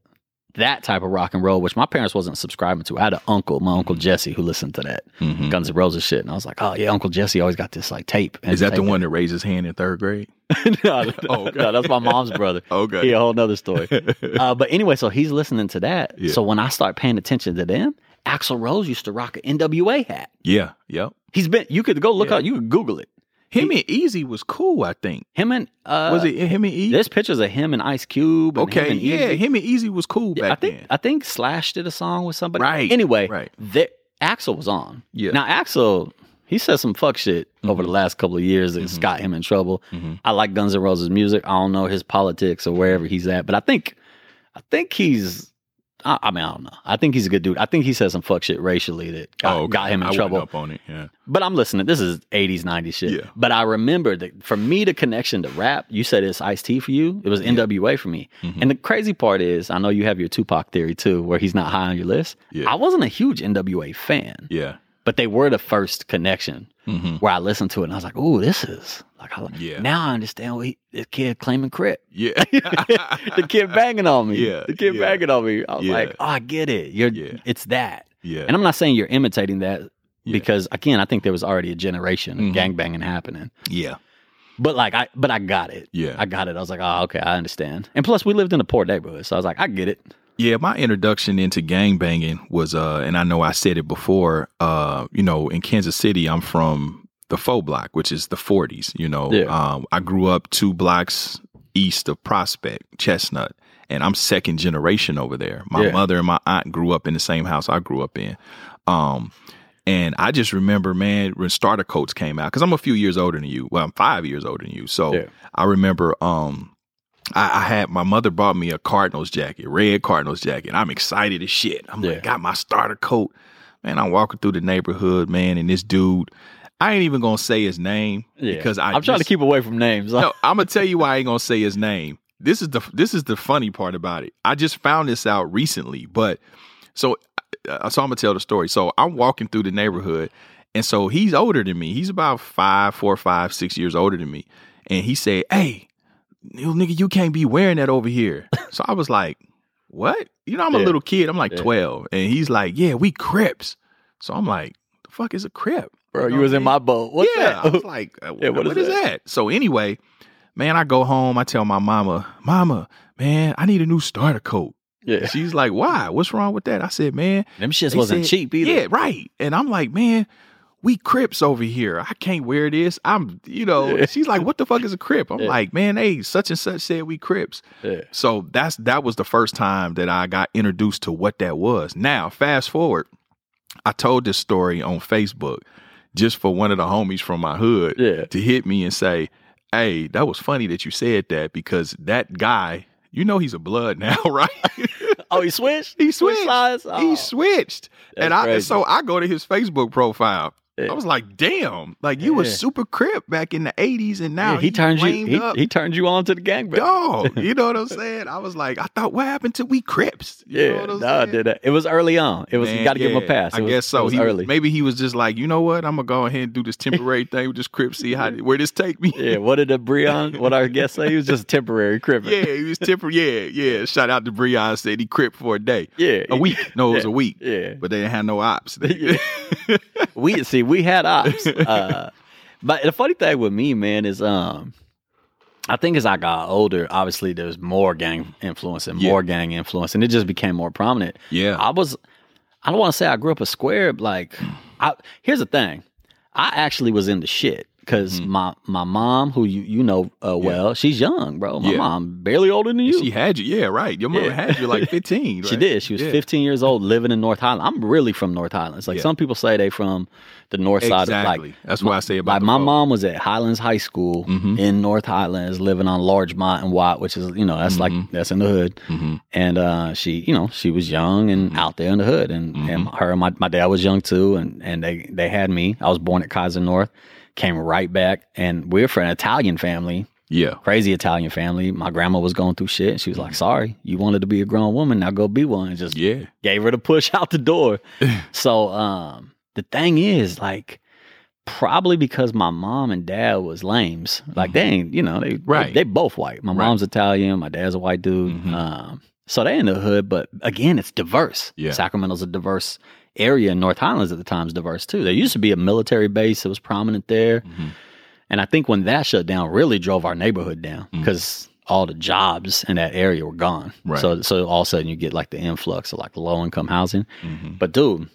that type of rock and roll, which my parents wasn't subscribing to. I had an uncle, my Mm-hmm. uncle Jesse, who listened to that Mhm. Guns N' Roses shit, and I was like, oh yeah, Uncle Jesse always got this like tape. Is that the tape. one that raised his hand in third grade? no, no, Oh, okay. no, that's my mom's brother. Okay. He a whole nother story. uh, but anyway, so he's listening to that. Yeah. So when I start paying attention to them, Axl Rose used to rock an NWA hat. Yeah. Yep. He's been. You could go look Yeah. out. You could Google it. Him and Eazy was cool, I think. Him and uh, was it him and Eazy? There's pictures of him and Ice Cube. And him Okay. and Yeah, him and Eazy was cool back I think then. I think Slash did a song with somebody. Right, Anyway, right. The, Axl was on. Yeah. Now Axl, he said some fuck shit over the last couple of years that's got him in trouble. Mhm. I like Guns N' Roses music. I don't know his politics or wherever he's at, but I think, I think he's. I, I mean, I don't know. I think he's a good dude. I think he said some fuck shit racially that got, oh, okay. got him in I trouble. Up on it. Yeah. But I'm listening. This is 80s, 90s shit. Yeah. But I remember that for me, the connection to rap, you said it's Ice T for you. It was NWA for me. Mhm. And the crazy part is, I know you have your Tupac theory too, where he's not high on your list. Yeah. I wasn't a huge NWA fan, Yeah. but they were the first connection hmm where I listened to it and I was like, "Ooh, this is like." I, Yeah. Now I understand what he, this kid claiming crip. Yeah. the kid banging on me. Yeah, The kid yeah. banging on me. I was Yeah. like, "Oh, I get it. You're. Yeah. It's that." yeah. And I'm not saying you're imitating that because again, I think there was already a generation of Mhm. gangbanging happening. yeah. But like I but I got it. Yeah. I got it. I was like, oh, okay, I understand. And plus we lived in a poor neighborhood. So I was like, I get it. Yeah, my introduction into gang banging was, uh, and I know I said it before, uh, you know, in Kansas City, I'm from the faux block, which is the 40s, you know. Yeah. Um, I grew up two blocks east of Prospect, Chestnut. and I'm second generation over there. My Yeah. mother and my aunt grew up in the same house I grew up in. Um, and I just remember, man, when starter coats came out, because I'm a few years older than you. Well, I'm five years older than you. So Yeah. I remember um I, I had my mother bought me a Cardinals jacket, red Cardinals jacket. I'm excited as shit. I'm Yeah. like, got my starter coat. Man, I'm walking through the neighborhood, man, and this dude, I ain't even gonna say his name Yeah. because I I'm trying to keep away from names. no, I'm gonna tell you why I ain't gonna say his name. This is the this is the funny part about it. I just found this out recently, but so uh, so I'm gonna tell the story. So I'm walking through the neighborhood, and so he's older than me. He's about five, four, five, six years older than me, and he said, "Hey, you nigga, you can't be wearing that over here." so I was like, "What?" You know, I'm a Yeah. little kid. I'm like Yeah. 12, and he's like, "Yeah, we Crips." So I'm like, "The fuck is a Crip?" Bro, know you was what in my boat. What's yeah, I that? was like, uh, Yeah, what what is is, that? that? So anyway, man, I go home. I tell my mama, Mama, man, I need a new starter coat. yeah. She's like, Why? What's wrong with that? I said, Man, Them shits they wasn't said- cheap either. Yeah, right. And I'm like, Man, we Crips over here. I can't wear this. I'm, you know. Yeah. She's like, What the fuck is a Crip? I'm Yeah. like, Man, hey, such and such said we Crips. Yeah. So that's that was the first time that I got introduced to what that was. Now, fast forward, I told this story on Facebook just for one of the homies from my hood Yeah. to hit me and say, Hey, that was funny that you said that because that guy, you know he's a blood now, right? Oh, he switched? he switched. sides? Oh, He switched. And I crazy. so I go to his Facebook profile. Yeah. I was like, damn, like you Yeah. super crip back in the 80s and now yeah, he turned you he, he turned you on to the gangbang. Dog, you know what I'm saying? I was like, I thought, what happened to we Crips? You Yeah, what I'm no, I saying? did that. It was early on. It was you got to give him a pass. It I was- guess so. He early. maybe he was just like, you know what? I'm gonna go ahead and do this temporary thing with this Crip. See how where this take me. yeah, what did the Breon? What our guest say? He was just a temporary crippin. yeah, he was temporary. Yeah, yeah. Shout out to Breon. Said he Crip for a day, yeah, a week. No, it was a week. Yeah, But they didn't have no ops. we see we had ops. Uh, but the funny thing with me, man, is um, I think as I got older, obviously there was more gang influence and Yeah. more gang influence, and it just became more prominent. yeah. I was, I don't want to say I grew up a square. but, Like, I here's the thing, I actually was in the shit because my my mom, who you you know uh, well, she's young, bro. My Yeah. mom barely older than you. She had you. Yeah, right. Your mother Yeah. had you like 15. She did. She was Yeah. 15 years old, living in North Highland. I'm really from North Highlands. Like Yeah. some people say they from the north side. Of, Exactly. like That's what I say about like my mom was at Highlands High School Mhm. in North Highlands, living on Largemont and Watt, which is you know that's like Mhm. that's in the hood. Mhm. And uh, she, you know, she was young and Mm-hmm. out there in the hood, and and her and my, my dad was young too, and and they they had me. I was born at Kaiser North, came right back, and we're from an Italian family, Yeah. crazy Italian family. My grandma was going through shit. She was like, "Sorry, you wanted to be a grown woman, now go be one." And just Yeah. gave her the push out the door. so um the thing is, like, probably because my mom and dad was lames. Like they ain't, you know, they Right. they, they both white. My Right. mom's Italian, my dad's a white dude. Mhm. Um so they in the hood, but again, it's diverse. Yeah. Sacramento's a diverse area and North Highlands at the time is diverse too. There used to be a military base that was prominent there. Mhm. And I think when that shut down, really drove our neighborhood down Mm. because all the jobs in that area were gone. Right. So so all of a sudden you get like the influx of like low income housing. Mhm. But dude,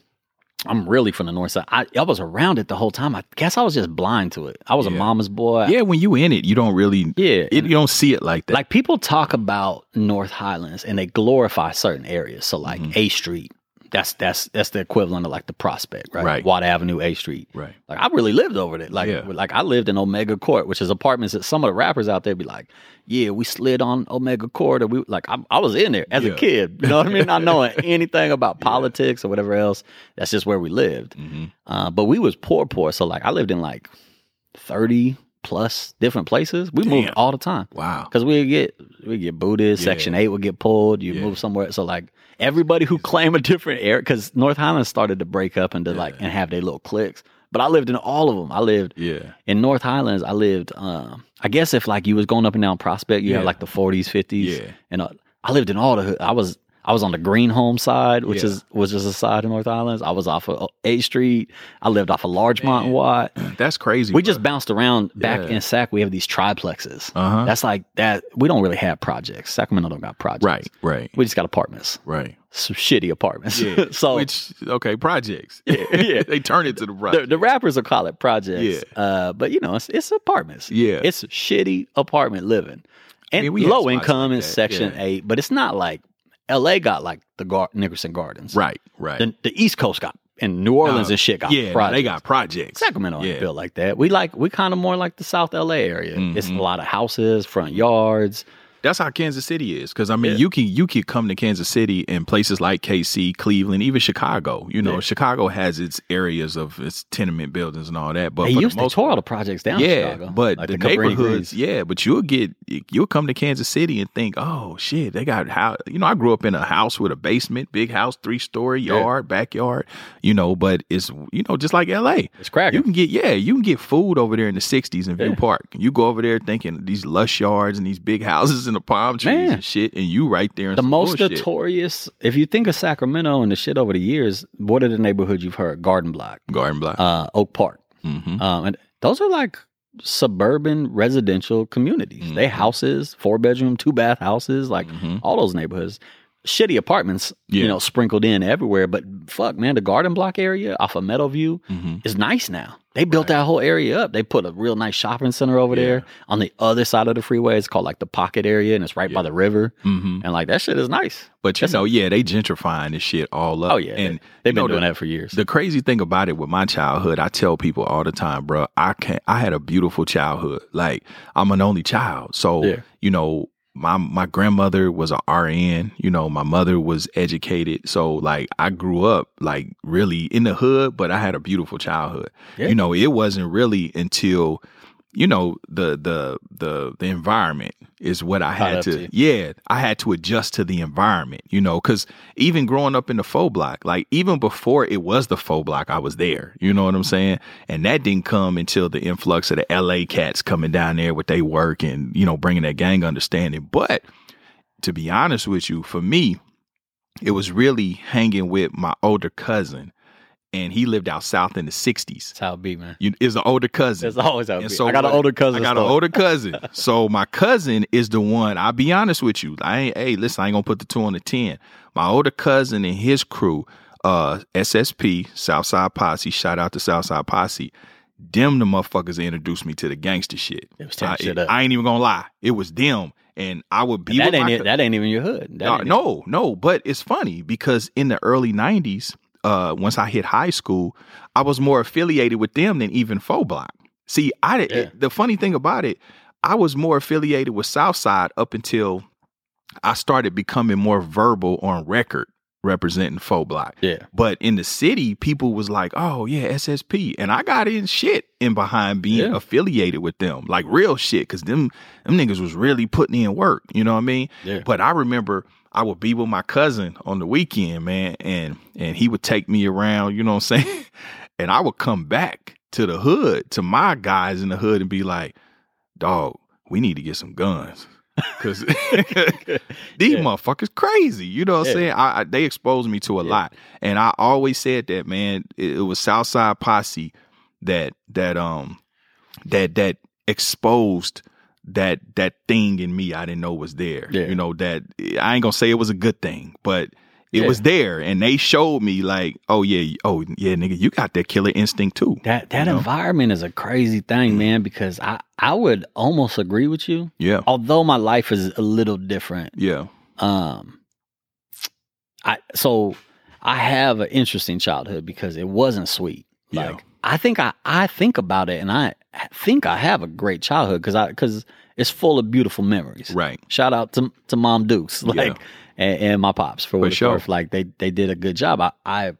I'm really from the north side. I, I was around it the whole time. I guess I was just blind to it. I was a mama's boy. Yeah, when you in it, you don't really Yeah. it, you don't see it like that. like people talk about North Highlands and they glorify certain areas. So like Mm-hmm. A Street, that's that's that's the equivalent of like the Prospect, right? Right. Watt Avenue, A Street. right. Like I really lived over there. Like Yeah. like I lived in Omega Court, which is apartments that some of the rappers out there be like, yeah, we slid on Omega Court, or we like I, I was in there as Yeah. a kid. You know what I mean? Not knowing anything about politics or whatever else. That's just where we lived. Mhm. Uh, but we was poor, poor. So like I lived in like thirty plus different places. We moved all the time Wow. because we get we get booted. Yeah. Section eight would get pulled. You Yeah. move somewhere. So like everybody who claim a different area, because North Highlands started to break up into like and have their little cliques. But I lived in all of them. I lived Yeah. in North Highlands. I lived. Um, I guess if like you was going up and down Prospect, you Yeah. had like the forties, fifties, Yeah. and uh, I lived in all the. hood. I was I was on the Green Home side, which Yeah. is was just a side of North Highlands. I was off of A Street. I lived off of Largemont and. Watt. That's crazy. We just bounced around back Yeah. in Sac. We have these triplexes. Uh-huh. That's like that. We don't really have projects. Sacramento don't got projects. right, right, We just got apartments. right. Some shitty apartments. Yeah. so Which okay, projects. Yeah, yeah. they turn it to the the, project. the rappers will call it projects. Yeah. Uh, but you know, it's, it's apartments. Yeah. It's shitty apartment living. and mean, we low income like that, Section yeah. Eight, but it's not like L.A. got like the Gar- Nickerson Gardens, Right, right. The, the East Coast got and New Orleans No, and shit got yeah, projects. they got projects. Sacramento ain't Yeah. built like that. We like we kind of more like the South LA area. It's a Mhm. lot of houses, front yards. That's how Kansas City is. Because I mean, Yeah. you can you can come to Kansas City and places like KC, Cleveland, even Chicago. You know, Yeah. Chicago has its areas of its tenement buildings and all that. But they used the to most all the projects down yeah, Chicago. but like the, Cabrini neighborhoods, yeah, but you'll get you'll come to Kansas City and think, oh shit, they got how you know I grew up in a house with a basement, big house, three story Yeah. yard, backyard, you know, but it's you know just like L.A. It's cracking. You can get yeah, you can get food over there in the '60s in View Park. You go over there thinking these lush yards and these big houses and the palm trees Man. and shit, and you right there. In the most bullshit. notorious, if you think of Sacramento and the shit over the years, what are the neighborhoods you've heard? Garden Block, Garden Block. uh, Oak Park. hmm Um, and those are like suburban residential communities. They Mhm. houses, four bedroom, two bath houses, like Mhm. all those neighborhoods. Shitty apartments, you know, sprinkled in everywhere. But fuck, man, the Garden Block area off of Meadowview hmm is nice now. They built that whole area up. They put a real nice shopping center over Yeah. there on the other side of the freeway. It's called like the Pocket area, and it's right by the river. hmm And like that shit is nice. But you That's know, yeah, they gentrifying this shit all up. Oh yeah, and they've you been know, doing the- that for years. The crazy thing about it with my childhood, I tell people all the time, bro, I can't I had a beautiful childhood. Like I'm an only child. So, Yeah. you know, my my grandmother was a RN, you know, my mother was educated. So like I grew up like really in the hood, but I had a beautiful childhood. Yeah. You know, it wasn't really until you know the the the the environment is what I had to, to yeah I had to adjust to the environment you know because even growing up in the faux block like even before it was the faux block I was there you know what I'm saying? And that didn't come until the influx of the LA cats coming down there with they work and you know bringing that gang understanding. But to be honest with you for me it was really hanging with my older cousin and he lived out south in the 60s That's how it be, man. you is an older cousin It's always how it be. so I got an older cousin. I got an older cousin. so my cousin is the one. I'll be honest with you. I ain't hey, listen, I ain't gonna put the two on the ten. My older cousin and his crew, uh, SSP, Southside Posse, shout out to Southside Posse. Them the motherfuckers introduced me to the gangster shit. It was tearing I, shit up. I ain't even gonna lie. It was them. And I would be that ain't my it, that ain't even your hood. That no, ain't no, no, but it's funny because in the early '90s, uh, once I hit high school, I was more affiliated with them than even Faux Block. See, I did- Yeah. the funny thing about it, I was more affiliated with Southside up until I started becoming more verbal on record representing Faux Block. Yeah. But in the city, people was like, "Oh yeah, SSP," and I got in shit in behind being Yeah. affiliated with them, like real shit, because them them niggas was really putting in work. You know what I mean? Yeah. But I remember I would be with my cousin on the weekend, man, and and he would take me around. You know what I'm saying? And I would come back to the hood to my guys in the hood and be like, "Dog, we need to get some guns." Cause these Yeah. motherfuckers crazy, you know what Yeah. I'm saying? I, I, they exposed me to a Yeah. lot, and I always said that, man. It, it was Southside Posse that that um that that exposed that that thing in me I didn't know was there. Yeah. You know that I ain't gonna say it was a good thing, but it Yeah. was there, and they showed me like, oh yeah, oh yeah, nigga, you got that killer instinct too. That that You know? environment is a crazy thing, man, because I, I would almost agree with you. Yeah, Although my life is a little different. yeah, Um I so I have an interesting childhood because it wasn't sweet. Yeah. Like I think I I think about it and I think I have a great childhood because I because it's full of beautiful memories. right. Shout out to to Mom Dukes, like Yeah. and, and my pops for what sure. Like they they did a good job. I, I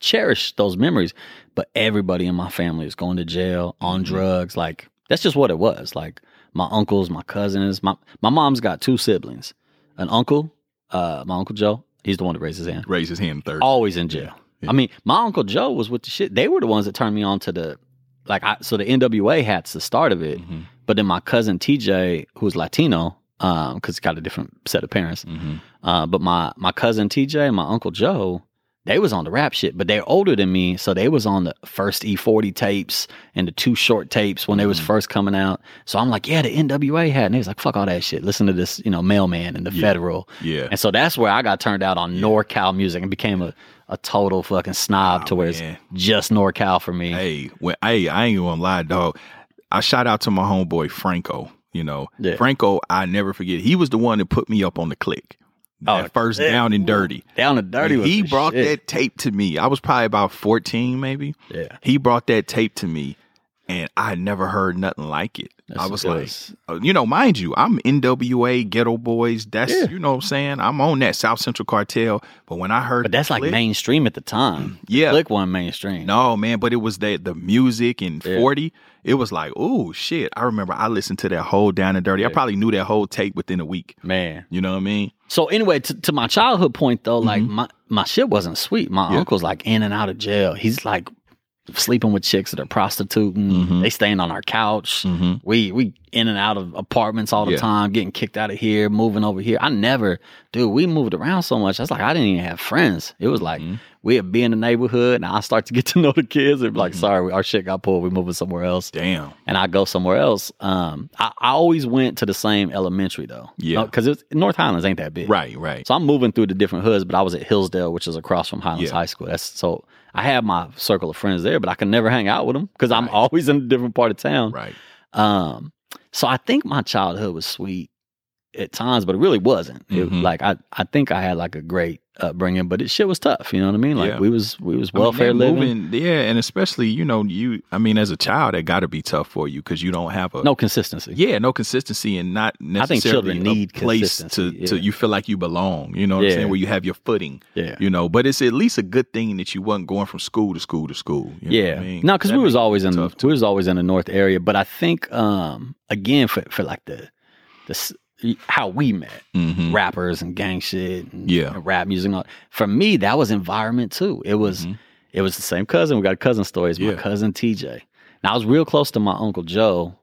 cherish those memories, but everybody in my family is going to jail on Mhm. drugs. Like that's just what it was. Like my uncles, my cousins, my my mom's got two siblings, an uncle, uh, my uncle Joe. He's the one that raised his hand. Raise his hand third. Always in jail. Yeah. I mean, my uncle Joe was with the shit. They were the ones that turned me on to the like. I, so the NWA hat's the start of it. Mhm, But then my cousin TJ, who's Latino, um, because he's got a different set of parents. mhm. Uh, but my my cousin TJ and my uncle Joe, they was on the rap shit, but they're older than me, so they was on the first E40 tapes and the Too Short tapes when they was Mhm. first coming out. So I'm like, yeah, the NWA hat, and they was like, fuck all that shit. Listen to this, you know, mailman and the Yeah. federal. Yeah. And so that's where I got turned out on Yeah. NorCal music and became a, a total fucking snob Ah, to where it's man. just NorCal for me. Hey, when, hey, I ain't gonna lie, dog. I shout out to my homeboy Franco. You know, Yeah. Franco, I never forget. He was the one that put me up on the click. Oh, That first down and dirty. Down and dirty. Was he brought shit. that tape to me. I was probably about 14, maybe. Yeah. He brought that tape to me, and I never heard nothing like it. That's- I was like, uh, you know, mind you, I'm NWA, Geto Boys. That's, Yeah. you know what I'm saying? I'm on that South Central Cartel. But when I heard But that's like Click- mainstream at the time. Yeah. Click one mainstream. No, man, but it was that the music and Yeah. 40. It was like, oh shit. I remember I listened to that whole Down and Dirty. I probably knew that whole tape within a week. Man. You know what I mean? So anyway, to, to my childhood point though, like my, my shit wasn't sweet. My Mm-hmm. Yeah. uncle's like in and out of jail. He's like sleeping with chicks that are prostituting. Mhm. They staying on our couch. Mm-hmm. We we in and out of apartments all the Yeah. time, getting kicked out of here, moving over here. I never, dude. We moved around so much. I was like, I didn't even have friends. It was like Mm-hmm. we'd be in the neighborhood, and I start to get to know the kids. And be like, sorry, our shit got pulled. We moving somewhere else Damn. and I go somewhere else. Um, I, I always went to the same elementary though. Yeah. because it's North Highlands ain't that big, Right, right. So I'm moving through the different hoods, but I was at Hillsdale, which is across from Highlands Yeah. High School. That's so I had my circle of friends there, but I could never hang out with them because I'm always in a different part of town. Right. Um, so I think my childhood was sweet at times, but it really wasn't. It, Mhm. like I, I think I had like a great upbringing, but it shit was tough. You know what I mean? Like Yeah. we was we was I mean, welfare living. moving- yeah, and especially, you know, you, I mean, as a child, it got to be tough for you because you don't have a, no consistency. yeah, no consistency and not necessarily children a need place to, consistency, to you feel like you belong. You know what I'm saying? Where you have your footing. Yeah. You know, but it's at least a good thing that you wasn't going from school to school to school. you know yeah, what I mean? no, because we was always in tough, we was always in the north area. But I think um again for for like the the how we met Mhm. rappers and gang shit, and, Yeah. and rap music. and For me, that was environment too. It was Mhm. it was the same cousin. We got cousin stories It's my Yeah. cousin TJ. Now I was real close to my uncle Joe,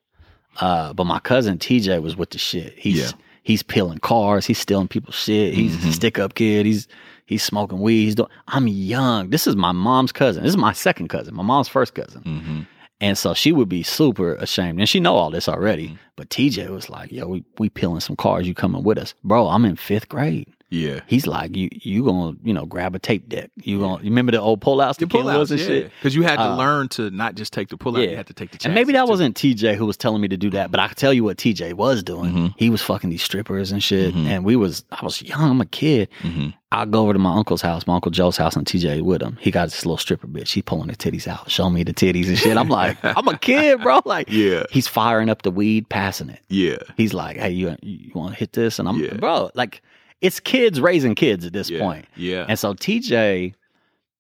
uh, but my cousin TJ was with the shit. He's Yeah. he's peeling cars. He's stealing people's shit. He's Mhm. a stick up kid. He's he's smoking weed. He's doing. I'm young. This is my mom's cousin. This is my second cousin. My mom's first cousin. And so she would be super ashamed. And she know all this already. Mm-hmm. But TJ was like, yo, we, we peeling some cars. You coming with us. Bro, I'm in fifth grade. Yeah. He's like, you you gonna, you know, grab a tape deck. You gonna you remember the old pullouts, the, The pullouts, and yeah. shit? Because you had to Uh, learn to not just take the pullout, you had to take the And maybe that too. wasn't TJ who was telling me to do that, but I could tell you what TJ was doing. Mhm. He was fucking these strippers and shit. Mhm. And we was I was young, I'm a kid. Mhm. I'll go over to my uncle's house, my uncle Joe's house, and TJ with him. He got this little stripper bitch. He pulling the titties out, showing me the titties and shit. I'm like, I'm a kid, bro. Like, Yeah. he's firing up the weed, passing it. Yeah. He's like, hey, you you want to hit this? And I'm, Yeah. bro, like, it's kids raising kids at this Yeah. point. Yeah. And so TJ,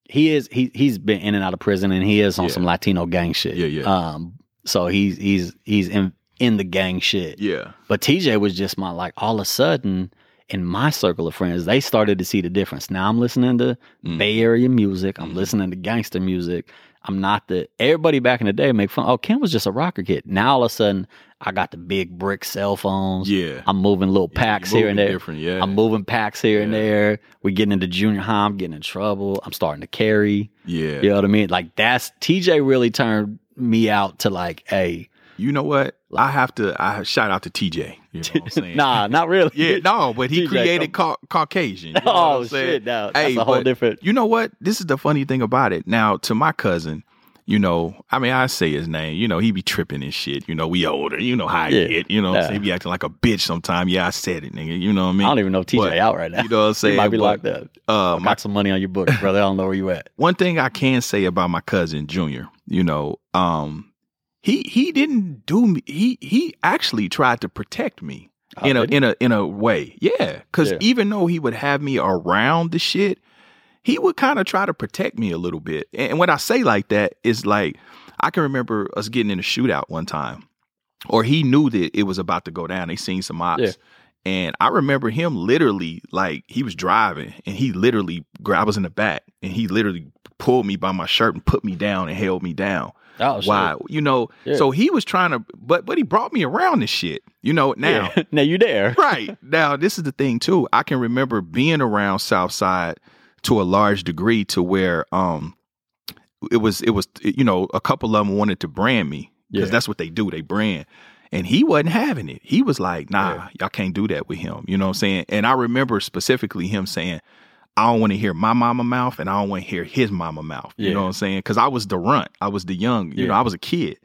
he is he he's been in and out of prison, and he is on Yeah. some Latino gang shit. Yeah, yeah. Um, so he's he's he's in in the gang shit. yeah. But TJ was just my like all of a sudden in my circle of friends, they started to see the difference. Now I'm listening to Mm. Bay Area music. I'm Mhm. listening to gangster music. I'm not the everybody back in the day make fun. Oh, Ken was just a rocker kid. Now all of a sudden I got the big brick cell phones. Yeah. I'm moving little packs you're here and there. Yeah. I'm moving packs here and there. We getting into junior high. I'm getting in trouble. I'm starting to carry. yeah. You know what I mean? Like that's TJ really turned me out to like, hey, You know what? I have to. I shout out to TJ. You know what I'm saying? nah, not really. Yeah, no, but he TJ created Ca- Caucasian. You know what Oh I'm shit! Now that's Hey, a whole different. You know what? This is the funny thing about it. Now, to my cousin, you know, I mean, I say his name. You know, he be tripping and shit. You know, we older. You know how I Yeah. get. You know, what I'm Yeah. he be acting like a bitch sometimes. Yeah, I said it, nigga. You know what I mean? I don't even know if TJ But, out right now. You know what I'm saying? he might be But, locked up. Uh, my Got some money on your book, brother. I don't know where you at. one thing I can say about my cousin Junior, you know, um, he he didn't do me. He he actually tried to protect me Oh, in a in a in a way. Yeah, because Yeah. even though he would have me around the shit, he would kind of try to protect me a little bit. And when I say like that, is like I can remember us getting in a shootout one time, or he knew that it was about to go down. They seen some ops. Yeah. And I remember him literally, like he was driving, and he literally, I was in the back, and he literally pulled me by my shirt and put me down and held me down. Oh, shit. Why? You know, Yeah. so he was trying to, but but he brought me around this shit. You know, now Yeah. now you there? right now this is the thing too i can remember being around southside to a large degree to where um it was it was you know a couple of them wanted to brand me because Yeah. that's what they do they brand and he wasn't having it he was like nah y'all can't do that with him you know what i'm saying and i remember specifically him saying I don't want to hear my mama mouth and I don't want to hear his mama mouth. You Yeah. know what I'm saying? Because I was the runt. I was the young, you Yeah. know, I was a kid.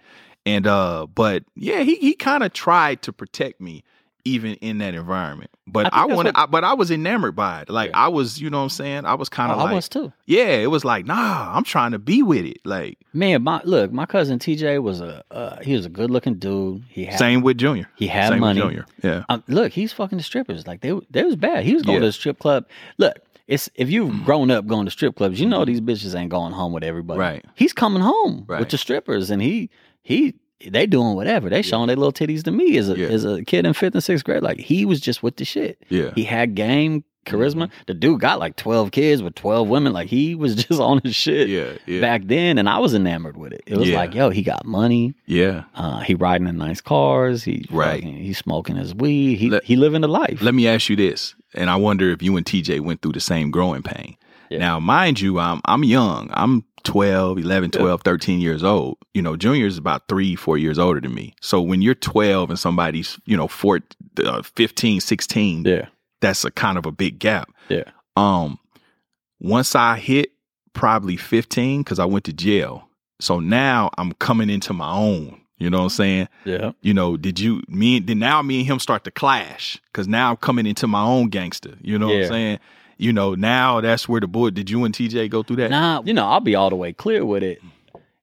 And uh, but yeah, he he kind of tried to protect me even in that environment. But I I, wanted, what- I, but I was enamored by it. Like Yeah. I was, you know what I'm saying? I was kind of I like, was too. yeah, it was like, nah, I'm trying to be with it. Like Man, my look, my cousin TJ was a uh, he was a good looking dude. He had same with Junior. he had same money. with Junior. Yeah. Um, look, he's fucking the strippers. Like they they was bad. He was going to the strip club. Look, it's if you've mm. grown up going to strip clubs, you know mm-hmm. these bitches ain't going home with everybody. Right. He's coming home Right. with the strippers, and he he they doing whatever. They showing their little titties to me as a Yeah. as a kid in fifth and sixth grade. Like he was just with the shit. Yeah. He had game charisma. Mm-hmm. The dude got like twelve kids with twelve women. Like he was just on his shit. Yeah. Yeah. Back then, and I was enamored with it. It was Yeah. like, yo, he got money. yeah. Uh, he riding in nice cars. He Right. fucking- He smoking his weed. He Let- he living the life. Let me ask you this, and I wonder if you and TJ went through the same growing pain. Now, mind you, I'm I'm young. I'm 12, 11, 12, 13 years old. You know, Junior is about three, four years older than me. So when you're 12 and somebody's, you know, four, uh, 15, 16, yeah, that's a kind of a big gap. yeah, Um, once I hit probably 15, because I went to jail. So now I'm coming into my own. You know what I'm saying? yeah. you know, did you me then now me and him start to clash because now I'm coming into my own gangster. You know what I'm saying? You know, now that's where the boy. Did you and TJ go through that? Nah, you know, I'll be all the way clear with it.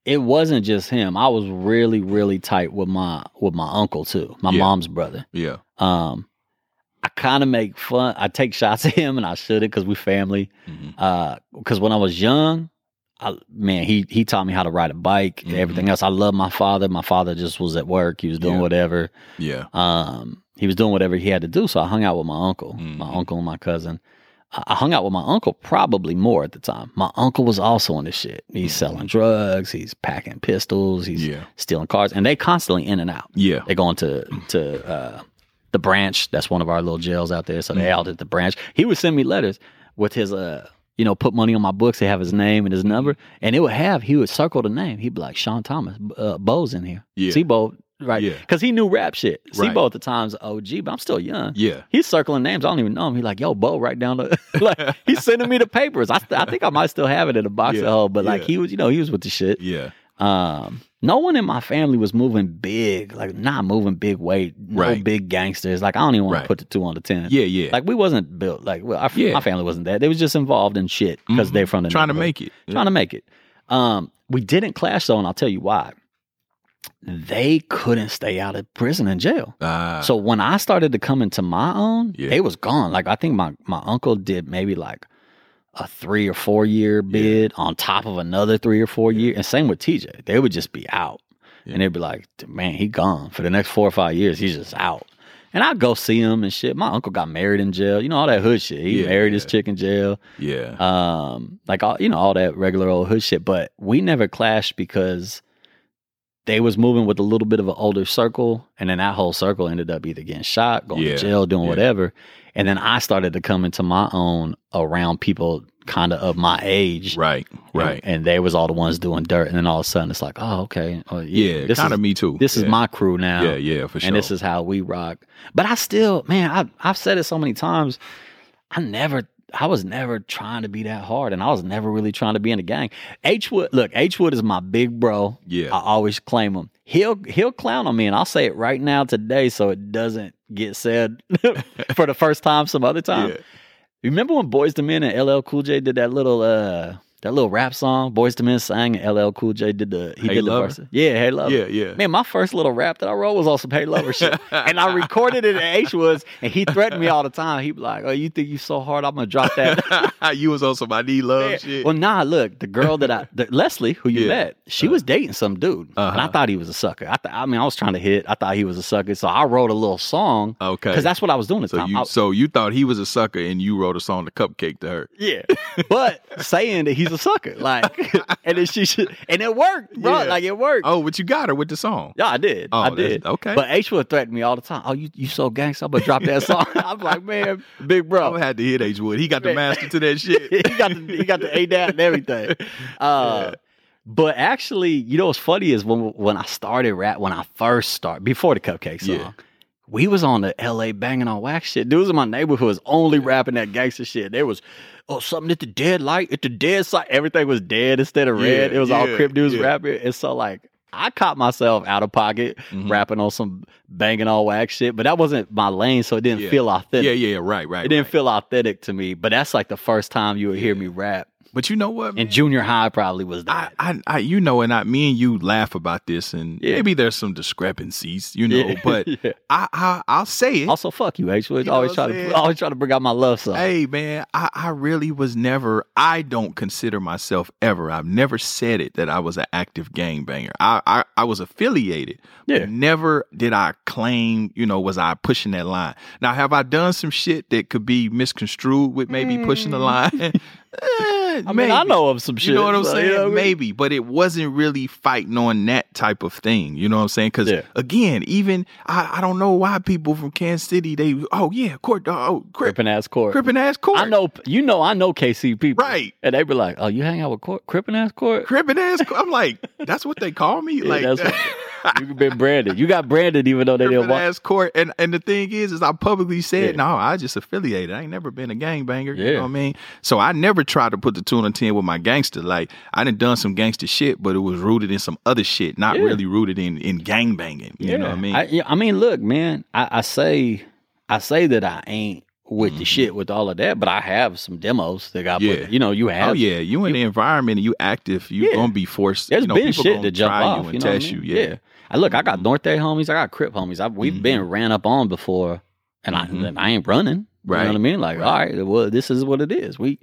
It wasn't just him. I was really, really tight with my with my uncle too, my Yeah. mom's brother. Yeah, Um, I kind of make fun. I take shots at him, and I shouldn't because we're family. Mhm. Uh, because when I was young, I, man, he he taught me how to ride a bike and Mhm. everything else. I love my father. My father just was at work. He was doing Yeah. whatever. yeah, um, he was doing whatever he had to do. So I hung out with my uncle, my Mhm. uncle and my cousin. I hung out with my uncle probably more at the time. My uncle was also on this shit. He's selling drugs. He's packing pistols. He's Mm-hmm. Yeah. stealing cars, and they constantly in and out. yeah, They're going to to uh, the branch. That's one of our little jails out there. So they Mm-hmm. out at the branch. He would send me letters with his uh. You know, put money on my books. They have his name and his number, and it would have. He would circle the name. He'd be like, "Sean Thomas, uh, Bo's in here." Yeah. See Bo, right? Yeah. Because he knew rap shit. See Right. Bo at the time's OG, but I'm still young. yeah, He's circling names. I don't even know him. He's like, "Yo, Bo, right down the." like he's sending me the papers. I, st- I think I might still have it in a box Yeah. at home. But like Yeah. he was, you know, he was with the shit. yeah, Um, no one in my family was moving big, like not moving big weight, no Right. big gangsters. Like I don't even want Right. to put the two on the ten. yeah, yeah. Like we wasn't built like well, our, Yeah. my family wasn't that. They was just involved in shit because Mhm. they're from the trying to make it. trying to make it. Um, we didn't clash though, and I'll tell you why. They couldn't stay out of prison and jail. Ah, So when I started to come into my own, Yeah. they was gone. Like I think my my uncle did maybe like a three or four year bid on top of another three or four year, and same with TJ. They would just be out, Yeah. and they'd be like, "Man, he gone for the next four or five years. He's just out." And I'd go see him and shit. My uncle got married in jail. You know all that hood shit. He Yeah, married his chick in jail yeah, um like all you know all that regular old hood shit but we never clashed because they was moving with a little bit of an older circle and then that whole circle ended up either getting shot going Yeah, to jail doing yeah. whatever and then i started to come into my own around people kind of of my age right, right. and, they was all the ones doing dirt and then all of a sudden it's like oh okay oh, yeah, this kind of me too. this is my crew now Yeah, yeah, for sure. and this is how we rock. But I still, man, I, I've said it so many times. I never, I was never trying to be that hard, and I was never really trying to be in a gang. H Wood, look, H Wood is my big bro. Yeah. I always claim him. He'll he'll clown on me, and I'll say it right now today, so it doesn't get said for the first time some other time. Yeah. Remember when Boyz II Men and LL Cool J did that little uh that little rap song? Boyz II Men sang and LL Cool J did the he Hey did Lover? the verse. Yeah, hey love. Yeah, yeah. Man, my first little rap that I wrote was on some Hey Lover shit. and I recorded it at H Woods, and he threatened me all the time. He'd be like, Oh, you think you so hard, I'm gonna drop that. you was on some I need love Yeah. shit. Well, nah, look, the girl that I, the, Leslie, who you Yeah. met, she was dating some dude, and I Uh-huh. thought he was a sucker. I, th- I mean, I was trying to hit. I thought he was a sucker, so I wrote a little song okay, because that's what I was doing at the so time. you I- so you thought he was a sucker and you wrote a song to cupcake to her. Yeah, but saying that he's a sucker, like, and then she should, and it worked, bro. Yeah. Like it worked. Oh, but you got her with the song. Yeah, I did. Oh, I did. okay. But H would threaten me all the time. Oh, you you so gangster, I'm gonna drop that song. I'm like, man, big bro, I have to hit H Wood. He got the master to that shit. he got the he got the ADAT and everything. Uh, But actually, you know what's funny is when when I started rap, when I first started before the Cupcake song, Yeah. We was on the LA banging on wax shit. Dudes in my neighborhood was only rapping that gangster shit. There was oh something at the dead light, at the dead side. Everything was dead instead of red. Yeah, it was all Crip dudes yeah. rapping. And so like I caught myself out of pocket Mhm. rapping on some banging all wax shit, but that wasn't my lane, so it didn't Yeah. feel authentic. Yeah, yeah, right, right. It didn't right. feel authentic to me, but that's like the first time you would hear me rap. But you know what? And junior high probably was I, that. I, I, you know, and I, me and you laugh about this, and Yeah. maybe there's some discrepancies, you know. Yeah. But Yeah. I, I, I'll say it. also, fuck you, H. You know always try to always try to bring out my love song. Hey man, I, I really was never I don't consider myself ever. I've never said it that I was an active gangbanger. I, I I was affiliated. Yeah. Never did I claim, you know, was I pushing that line. Now have I done some shit that could be misconstrued with maybe pushing the mm. line? Eh, I mean, I know of some shit. You know what I'm so, saying? you know what mean? Maybe, but it wasn't really fighting on that type of thing. You know what I'm saying? Because Yeah. again, even I, I don't know why people from Kansas City they oh yeah court oh, oh crip Crippin' ass court. crippin' ass court I know, you know, I know KC people, Right. And they be like, "Oh, you hang out with court, Crippin' ass court." crippin' ass. court. I'm like that's what they call me. Yeah, like what- been branded. You got branded even though they didn't want. court. And and the thing is, is I publicly said Yeah. no, I just affiliated. I ain't never been a gangbanger. You know what I mean? So I never tried to put the two and ten with my gangster. Like I done done some gangster shit, but it was rooted in some other shit, not Yeah. really rooted in in gangbanging. You know what I mean? I, yeah, I mean, look, man. I, I say, I say that I ain't with the shit with all of that, but I have some demos that got Mm-hmm. Yeah. put. You know, you have. Oh yeah, you in the environment and you active, you Yeah. gonna be forced. There's you know, been shit to jump off. you You, know test I mean? you. Yeah. I look, I got North Day homies. I got Crip homies. I, we've been ran up on before, and Mhm. I and I ain't running. You Right. know what I mean? Like, Right. all right, well, this is what it is. We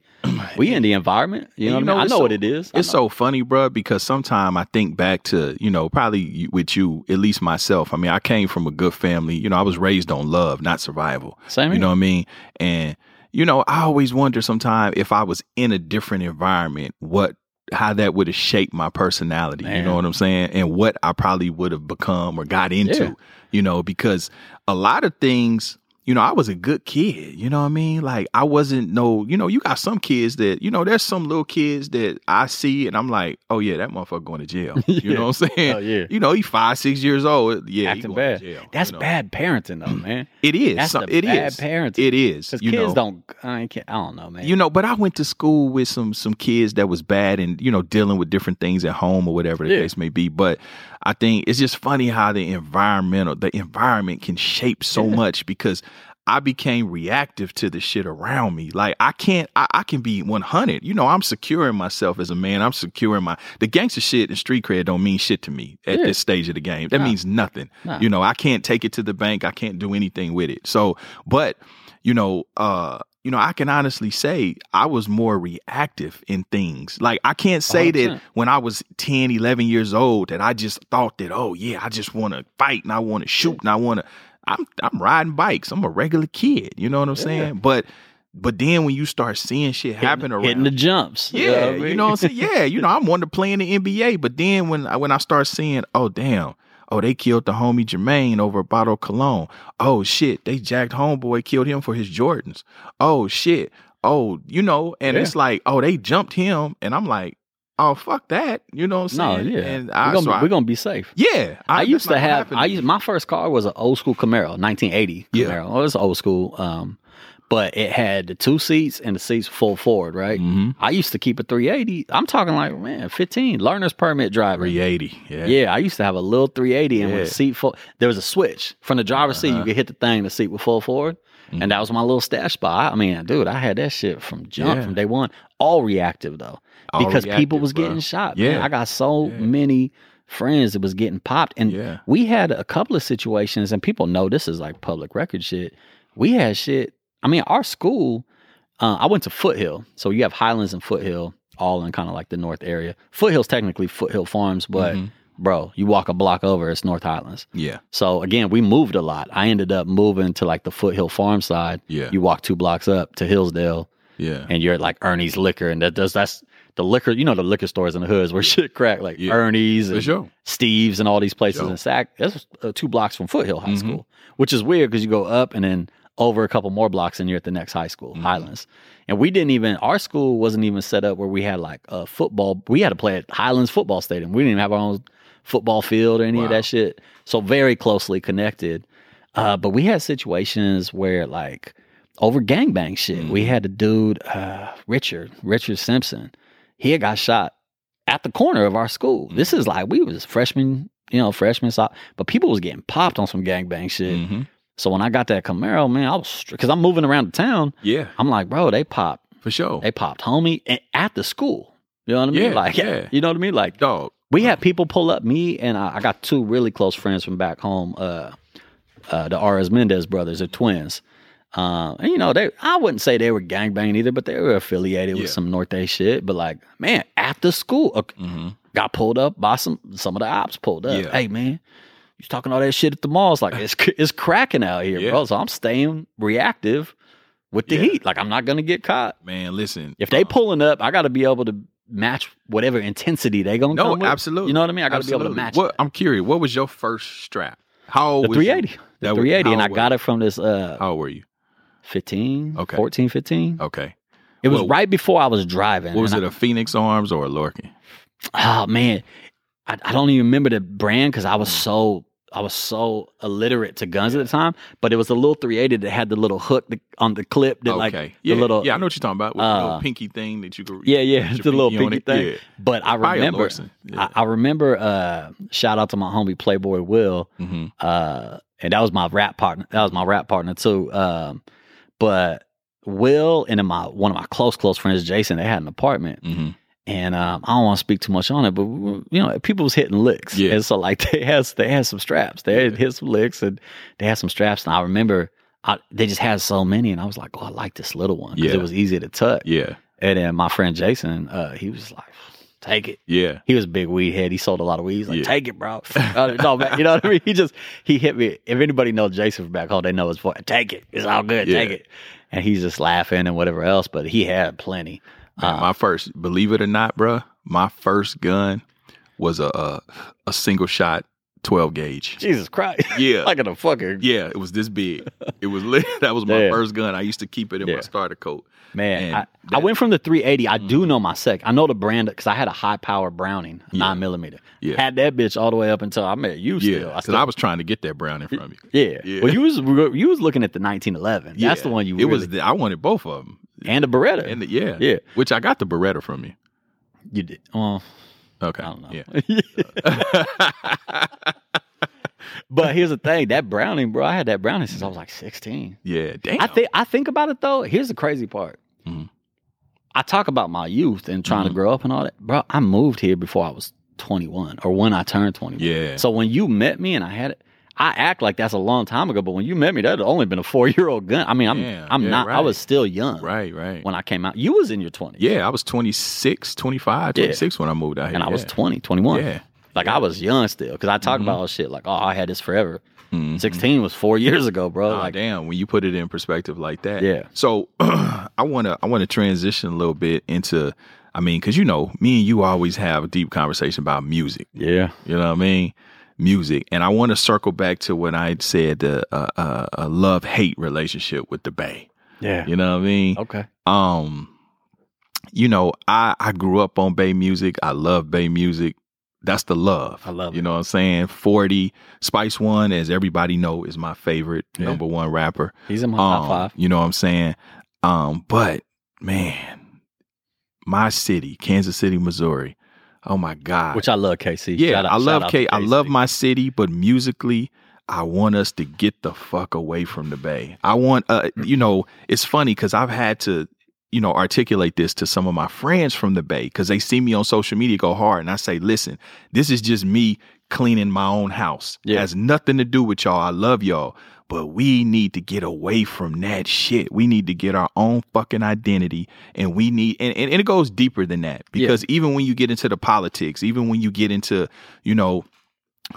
we in the environment. You know And what I mean? I know so- what it is. I It's know. so funny, bro, because sometimes I think back to, you know, probably with you, at least myself. I mean, I came from a good family. You know, I was raised on love, not survival. same. You here. know what I mean? And, you know, I always wonder sometimes if I was in a different environment, what how that would have shaped my personality. You know what I'm saying? And what I probably would have become or got into. Yeah. You know, because a lot of things you know, I was a good kid. You know what I mean? Like I wasn't no, you know, you got some kids that, you know, there's some little kids that I see and I'm like, oh yeah, that motherfucker going to jail. You Yeah. know what I'm saying? Oh, yeah. You know, he five, six years old. Yeah, he acting bad. jail. That's you know? bad parenting, though, man. It is. That's Some- the it bad is. parenting. It is. Because kids know, don't. I ain't, I don't know, man. you know, but I went to school with some some kids that was bad and you know dealing with different things at home or whatever the Yeah. case may be. But I think it's just funny how the environmental the environment can shape so Yeah. much because I became reactive to the shit around me. Like I can't, I, I can be 100. You know, I'm securing myself as a man. I'm securing my the gangster shit and street cred don't mean shit to me at Yeah. this stage of the game. That means nothing. You know, I can't take it to the bank. I can't do anything with it. So, but you know, uh, you know, I can honestly say I was more reactive in things. Like I can't say that 100%. when I was 10, 11 years old that I just thought that, oh yeah, I just want to fight and I want to shoot and I want to I'm I'm riding bikes. I'm a regular kid, you know what I'm saying? But but then when you start seeing shit happen around hitting the jumps. you know yeah, what I mean? you know what I'm saying? Yeah, you know, I'm wanting to play in the NBA, but then when I when I start seeing, oh damn, oh they killed the homie Jermaine over a bottle of cologne. Oh shit, they jacked homeboy, killed him for his Jordans. Oh shit. Oh, you know, and Yeah. it's like, oh, they jumped him, and I'm like, oh fuck that. You know what I'm no, saying? yeah, And we're gonna, so be, I- we're gonna be safe. yeah. I, that's used to have. I used my first car was an old school Camaro, 1980 Yeah. Camaro. Well, it was old school, um, but it had the two seats and the seats full forward. Right. Mhm. I used to keep a 380. I'm talking like man, 15 learner's permit driver. 380. Yeah. Yeah, I used to have a little 380 and with Yeah. a seat full. There was a switch from the driver's seat. You Uh-huh. could hit the thing, the seat would full forward, and that was my little stash spot. I mean, dude, I had that shit from jump Yeah. from day one. All reactive though, All because people was bro. getting shot. man. Yeah. I got so Yeah. many friends that was getting popped, and Yeah. we had a couple of situations, and people know this is like public record shit. We had shit. I mean, our school. Uh, I went to Foothill, so you have Highlands and Foothill, all in kind of like the north area. Foothill's technically Foothill Farms, but Mhm. bro, you walk a block over, it's North Highlands. Yeah. So again, we moved a lot. I ended up moving to like the Foothill Farm side. Yeah. You walk two blocks up to Hillsdale, Yeah. and you're at like Ernie's Liquor, and that does that's the liquor. You know the liquor stores in the hoods where shit crack, like Yeah. Ernie's and sure. Steve's and all these places Sure. in Sac. That's uh, two blocks from Foothill High Mhm. School, which is weird because you go up and then over a couple more blocks and you're at the next high school, Mhm. Highlands. And we didn't even our school wasn't even set up where we had like a football. We had to play at Highlands football stadium. We didn't even have our own football field or any of that shit. So very closely connected. Uh, but we had situations where like over gangbang shit. We Mhm. had a dude, uh, Richard, Richard Simpson. He had got shot at the corner of our school. This is like we was freshmen, you know, freshmen, so, but people was getting popped on some gangbang shit. So when I got that Camaro, man, I was because I'm moving around the town. Yeah, I'm like, bro, they popped, for sure. they popped, homie, a- at the school. You know what I mean? Yeah, like, yeah. you know what I mean? Like, Dog. we had people pull up me and I, I got two really close friends from back home. Uh, uh, the RS Mendez brothers are twins. Uh, and you know, they I wouldn't say they were gangbanging either, but they were affiliated Yeah. with some North Norte shit. But like, man, after school, uh, Mm-hmm. got pulled up by some some of the ops pulled up. Yeah. Hey man, you talking all that shit at the mall? It's like it's it's cracking out here, Yeah. bro. So I'm staying reactive with the Yeah. heat. Like I'm not gonna get caught. Man, listen. If they uh, pulling up, I got to be able to match whatever intensity they gonna no, come with. absolutely. You know what I mean? I got to be able to match What. I'm curious. What was your first strap? How old the was you? 380. The That 380, and I got it from this uh How old were you? 15, Okay. 14, 15. Okay. It was Well, right before I was driving. What was it? A Phoenix Arms or a Lorcin? I- oh man, I, I don't even remember the brand because I was Mm. so I was so illiterate to guns at the time. But it was a little 380 that had the little hook that- on the clip that like okay. the yeah. little yeah, I know what you're talking about. With the uh, little pinky thing that you could. Yeah, yeah, the little pinky thing. Yeah. But I remember, Yeah. I, I remember. Uh, shout out to my homie Playboy Will, hmm uh, and that was my rap partner. That was my rap partner too. Um, but Will and my one of my close close friends, Jason, they had an apartment, hmm and um, I don't want to speak too much on it, but you know, people was hitting licks, Yeah. and so like they had they had some straps, they had hit some licks, and they had some straps, and I remember. I, they just had so many, and I was like, "Oh, I like this little one because Yeah. it was easy to tuck, Yeah. And then my friend Jason, uh, he was like, "Take it." Yeah. He was a big weed head. He sold a lot of weed. He's like, Yeah. "Take it, bro." No, man, you know what I mean. He just he hit me. If anybody knows Jason from back home, they know his voice. Take it. It's all good. Yeah. Take it. And he's just laughing and whatever else. But he had plenty. Man, Uh, my first, believe it or not, bruh, my first gun was a a, a single shot 12 gauge. Jesus Christ. Yeah. like in a fucking Yeah, it was this big. It was lit. That was my first gun. I used to keep it in Yeah. my starter coat. Man. I, I went from the 380. I do mm-hmm. know my sec. I know the brand because I had a high power Browning, Yeah. nine millimeter. Yeah. Had that bitch all the way up until I met you. Yeah, still. I because still I was trying to get that Browning from you. Yeah. Yeah. Well, you was you was looking at the 1911. That's the one you. It was. The, I wanted both of them. and the Beretta. And the, yeah, Yeah. Which I got the Beretta from you. you did. Well, Okay. I don't know. Yeah. but here's the thing: that Browning, bro. I had that Browning since I was like 16. yeah. Damn. I think I think about it though. Here's the crazy part. Mhm. I talk about my youth and trying to Mhm. grow up and all that, bro. I moved here before I was 21 or when I turned 21. Yeah. So when you met me and I had it, I act like that's a long time ago. But when you met me, that had only been a four year old gun. I mean, I'm Yeah, I'm yeah, not. I was still young Right. Right. when I came out. You was in your 20s. yeah, I was 26, 25, Yeah. 26 when I moved out here. and I was 20, 21. Yeah. Like I was young still because I talk Mhm. about all shit like, oh, I had this forever. Mhm. 16 was four years ago, bro. Oh, like, damn, when you put it in perspective like that. Yeah. So I want to I want to transition a little bit into I mean cuz you know, me and you always have a deep conversation about music. yeah, You know what I mean? Music. And I want to circle back to when I said the uh, uh, a love-hate relationship with the Bay. yeah. You know what I mean? Okay. Um you know, I I grew up on Bay music. I love Bay music. That's the love. I love You know what I'm saying? 40 Spice One as everybody know is my favorite Yeah. number 1 rapper. He's in my top Um, five. You know what I'm saying? Um, but man, my city, Kansas City, Missouri. Oh my God. Which I love, KC. yeah, Shout out- I love K. I love my city, but musically, I want us to get the fuck away from the Bay. I want, uh, you know, it's funny because I've had to, you know, articulate this to some of my friends from the Bay because they see me on social media go hard, and I say, listen, this is just me cleaning my own house. It Yeah. has nothing to do with y'all. I love y'all. But we need to get away from that shit. We need to get our own fucking identity. And we need, and, and, and it goes deeper than that because even when you get into the politics, even when you get into, you know,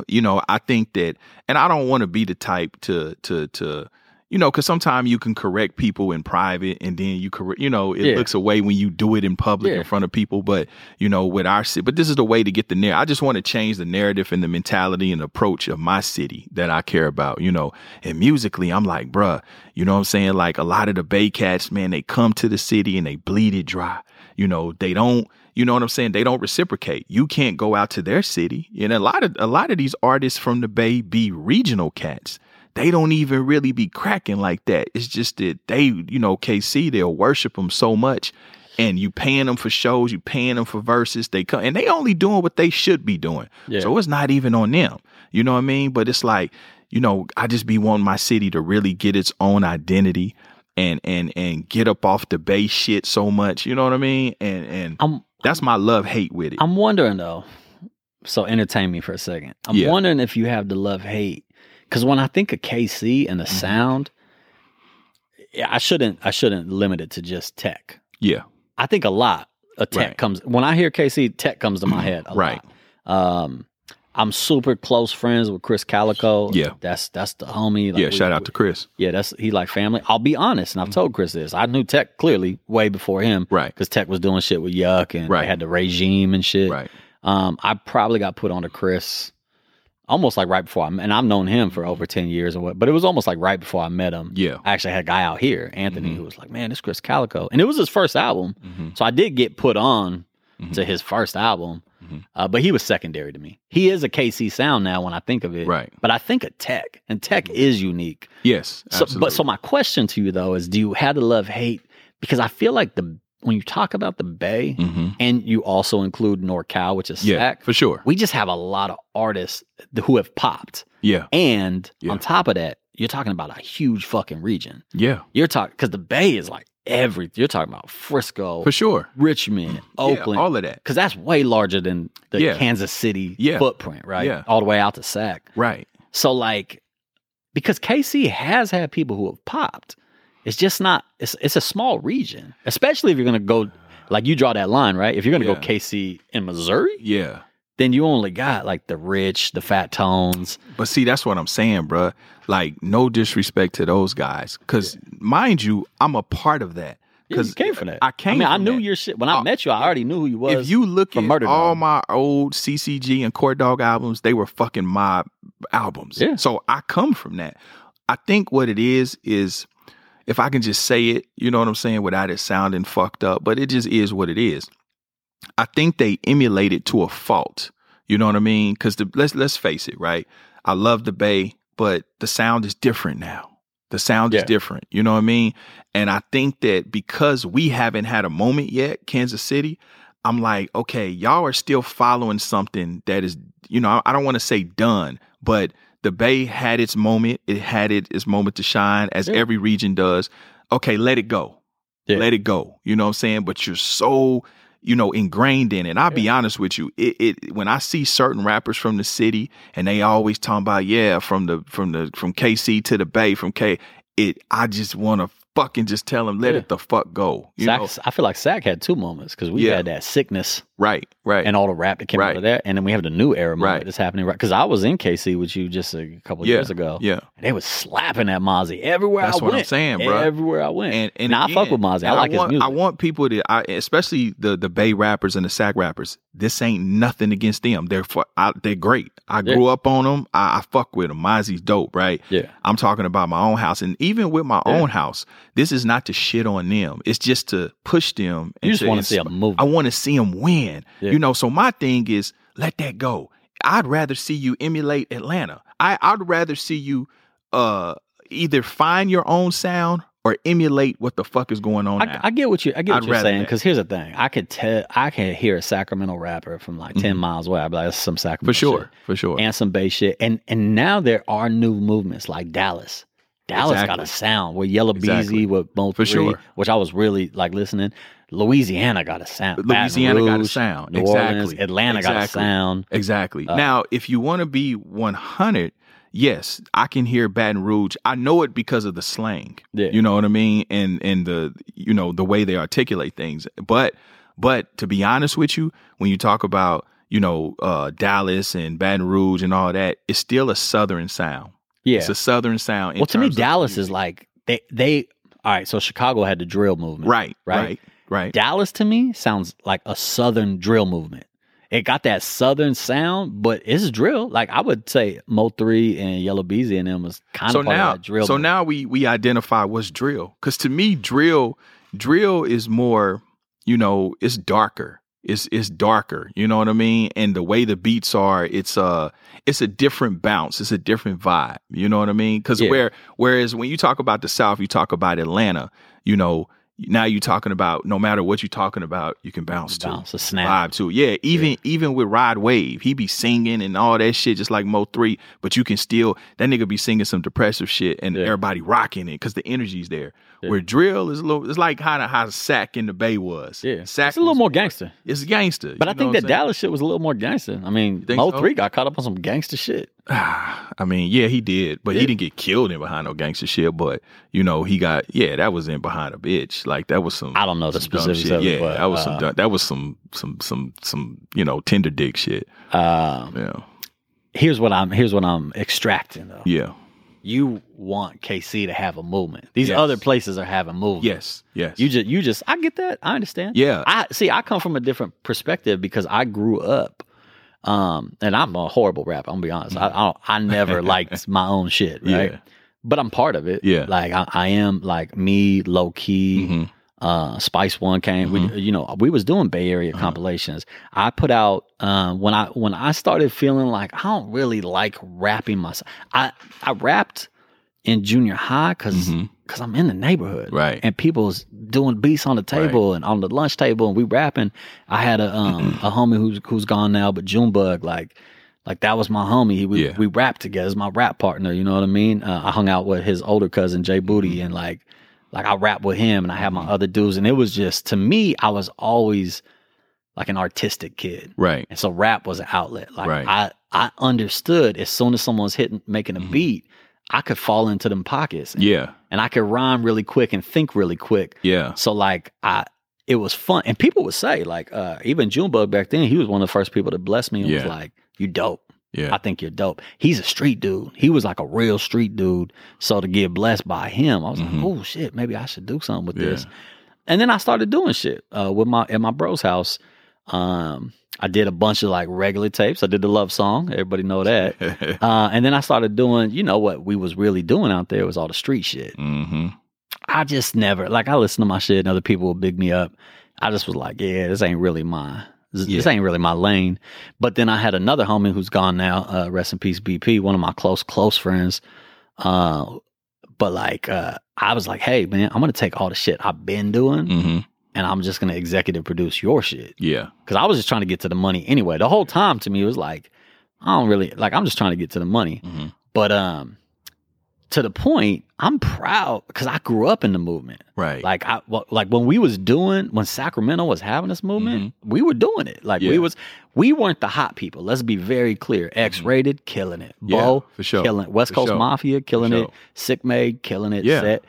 you know, I think that, and I don't want to be the type to, to, to, you know, because sometimes you can correct people in private and then you correct, you know, it Yeah. looks away when you do it in public Yeah. in front of people. But, you know, with our city, but this is the way to get the narrative. I just want to change the narrative and the mentality and approach of my city that I care about, you know. And musically, I'm like, bruh, you know what I'm saying? Like a lot of the Bay Cats, man, they come to the city and they bleed it dry. You know, they don't, you know what I'm saying? They don't reciprocate. You can't go out to their city. And a lot of a lot of these artists from the Bay be regional cats. They don't even really be cracking like that. It's just that they, you know, KC, they'll worship them so much. and you paying them for shows, you paying them for verses. They come and they only doing what they should be doing. Yeah. So it's not even on them. You know what I mean? But it's like, you know, I just be wanting my city to really get its own identity and and and get up off the base shit so much. You know what I mean? And and I'm that's my love hate with it. I'm wondering though. So entertain me for a second. I'm Yeah. wondering if you have the love hate because when I think of KC and the Mm-hmm. sound, yeah, I shouldn't I shouldn't limit it to just tech. yeah. I think a lot of tech Right. comes when I hear KC. Tech comes to my head. A Right. Lot. Um, I'm super close friends with Krizz Kaliko. Yeah. That's that's the homie. Like, yeah. we- Shout out to Krizz. Yeah, that's he like family. I'll be honest, and I've told Krizz this. I knew Tech clearly way before him, Right. Because Tech was doing shit with Yuck and Right. they had the regime and shit. Right. Um, I probably got put on to Krizz almost like right before I and I've known him for over ten years or what, but it was almost like right before I met him. Yeah. I actually had a guy out here, Anthony, Mhm. who was like, "Man, this Krizz Kaliko," and it was his first album, Mhm. so I did get put on Mhm. to his first album, Mhm. uh, but he was secondary to me. He is a KC sound now when I think of it, Right. But I think of Tech, and Tech is unique. Yes. So, absolutely. but so my question to you though is, do you have the love hate? Because I feel like the when you talk about the Bay, Mhm. and you also include NorCal, which is yeah, SAC, for sure. we just have a lot of artists who have popped. Yeah. And Yeah. on top of that, you're talking about a huge fucking region. Yeah. You're talking because the Bay is like every. You're talking about Frisco, For sure. Richmond, Oakland, Yeah, all of that. because that's way larger than the Yeah. Kansas City Yeah. footprint, right? Yeah. All the way out to SAC. Right. So like, because KC has had people who have popped, it's just not. It's it's a small region, especially if you're gonna go like you draw that line, right? If you're gonna Yeah. go KC in Missouri, Yeah. then you only got like the rich, the fat tones. But see, that's what I'm saying, bruh. Like, no disrespect to those guys, because mind you, I'm a part of that. Yeah, you came from that. I came. I mean, I knew that. your shit when I Uh, met you. I already knew who you was. If you look at Murder all Dog. my old CCG and Court Dog albums, they were fucking mob albums. Yeah. So I come from that. I think what it is is, if I can just say it, you know what I'm saying, without it sounding fucked up, but it just is what it is. I think they emulate it to a fault. You know what I mean? Because let's let's face it, right? I love the Bay, but the sound is different now. The sound Yeah. is different. You know what I mean? And I think that because we haven't had a moment yet, Kansas City, I'm like, okay, y'all are still following something that is, you know, I, I don't want to say done, but the Bay had its moment. It had it, its moment to shine, as Yeah. every region does. Okay, let it go. Yeah. Let it go. You know what I'm saying? But you're so, you know, ingrained in it. And I'll be honest with you, it, it when I see certain rappers from the city and they always talking about, yeah, from the from the from KC to the Bay, from K, it I just want to fucking just tell them, let Yeah. it the fuck go. You Sac, know? I feel like Sac had two moments because we Yeah. had that sickness Right, right. and all the rap that came out of that, and then we have the new era moment Right. that's happening right. Because I was in KC with you just a couple yeah, years ago. Yeah. And they was slapping that Mozzy everywhere That's I what I'm saying, bro. Everywhere I went. And and now I fuck with Mozzy. I like want, his music. I want people to, I, especially the the Bay rappers and the Sac rappers. This ain't nothing against them. They're fu- I, they're great. I Yeah. grew up on them. I, I fuck with them. Mozzy's dope, right? yeah. I'm talking about my own house, and even with my Yeah. own house, this is not to shit on them. It's just to push them. You just want to see insp- movie. I want to see them win. Yeah. You know, so my thing is let that go. I'd rather see you emulate Atlanta. I, I'd rather see you uh either find your own sound or emulate what the fuck is going on. I, I get what you I get what I'd you're saying because here's the thing I could tell I can hear a Sacramento rapper from like 10 miles away I'd be like that's some Sacramento Mm-hmm. for sure, shit. for sure. and some bass shit and and now there are new movements like Dallas Dallas got a sound with Yella Exactly. Beezy with Mo For Three, sure. which I was really like listening Louisiana got a sound Louisiana got a sound. New Exactly. Orleans Atlanta got a sound Exactly. Uh, now, if you want to be 100, yes, I can hear Baton Rouge. I know it because of the slang. Yeah. You know what I mean? And and the you know the way they articulate things. But but to be honest with you, when you talk about you know uh, Dallas and Baton Rouge and all that, it's still a southern sound. Yeah It's a southern sound. well to me Dallas is like they they all right so Chicago had the drill movement right, right? right, right. Dallas to me sounds like a southern drill movement. It got that southern sound, but it's drill. Like I would say Mo three and Yella Beezy and them was kind so of part now, of that drill. so movement. now we we identify what's drill because to me drill drill is more you know it's darker it's it's darker you know what I mean and the way the beats are it's a it's a different bounce it's a different vibe you know what I mean because Yeah. where whereas when you talk about the South you talk about Atlanta you know now you're talking about no matter what you're talking about, you can bounce to Bounce, a snap. vibe to. Yeah, even even with Rod Wave, he be singing and all that shit just like Mo three, but you can still that nigga be singing some depressive shit and Yeah. everybody rocking it because the energy's there. Where drill is a little, it's like how how Sac in the Bay was. Yeah, Sac it's a little more gangster. It's gangster. But I think that? Dallas shit was a little more gangster. I mean, Mo so? three got caught up on some gangster shit. I mean, yeah, he did, but Yeah. he didn't get killed in behind no gangster shit. But you know, he got yeah, that was in behind a bitch. Like that was some. I don't know the some specifics shit. of it, Yeah, but, that was some. uh, dumb- That was some some some some you know tender dick shit. Um, Yeah, here's what I'm here's what I'm extracting though. yeah, You want KC to have a movement. These Yes. other places are having movement. yes, yes. You just you just I get that. I understand. Yeah. I see I come from a different perspective because I grew up um and I'm a horrible rapper, I'm gonna be honest. I I, don't, I never liked my own shit, right? Yeah. But I'm part of it. Yeah. Like I, I am like me, low key. Mhm. Uh, Spice One came. Mm-hmm. We, you know, we was doing Bay Area Uh-huh. compilations. I put out um, when I when I started feeling like I don't really like rapping myself. I I rapped in junior high because Mhm. I'm in the neighborhood, Right. And people's doing beats on the table and on the lunch table, and we rapping. I had a um a homie who's who's gone now, but Junebug like. Like that was my homie. He, we Yeah. we rapped together. My rap partner. You know what I mean? Uh, I hung out with his older cousin Jay Booty, Mm-hmm. and like, like I rap with him, and I had my other dudes, and it was just to me, I was always like an artistic kid, right. and so rap was an outlet. Like Right. I I understood as soon as someone's hitting making a beat, I could fall into them pockets, and, Mm-hmm. Yeah, and I could rhyme really quick and think really quick. yeah, So like I. It was fun, and people would say like, uh, even Junebug back then, he was one of the first people to bless me and was like, "You dope." yeah. I think you're dope. He's a street dude. He was like a real street dude. So to get blessed by him, I was Mhm. like, oh shit, maybe I should do something with Yeah. this. And then I started doing shit uh, with my at my bro's house. Um, I did a bunch of like regular tapes. I did the love song. Everybody know that. uh, and then I started doing, you know, what we was really doing out there was all the street shit. mm-hmm. I just never like I listen to my shit and other people will big me up. I just was like, yeah, this ain't really my this, this ain't really my lane. But then I had another homie who's gone now, uh, rest in peace, BP, one of my close, close friends. Uh, but like uh, I was like, hey man, I'm gonna take all the shit I've been doing Mm-hmm. And I'm just gonna executive produce your shit. Yeah, Cause I was just trying to get to the money anyway. The whole time to me was like, I don't really like I'm just trying to get to the money. Mhm. But um to the point, I'm proud because I grew up in the movement. right. Like I well, like when we was doing when Sacramento was having this movement, we were doing it. Like Mm-hmm. Yeah. we was we weren't the hot people. Let's be very clear. X-Raided, killing it. Mm-hmm. Yeah, Bo, for sure. killing it. West For Coast sure. Mafia, killing For it. sure. Sick Made, killing it. Yeah. Set.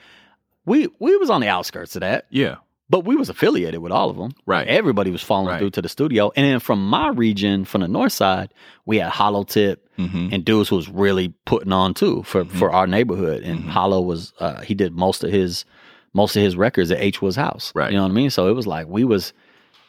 We we was on the outskirts of that, yeah, but we was affiliated with all of them. Right. Everybody was following Right. through to the studio. And then from my region, from the north side, we had Hollow Tip mm-hmm. and dudes who was really putting on too for for our neighborhood. And Mhm. Hollow was uh, he did most of his most of his records at H was house. Right. You know what I mean? So it was like we was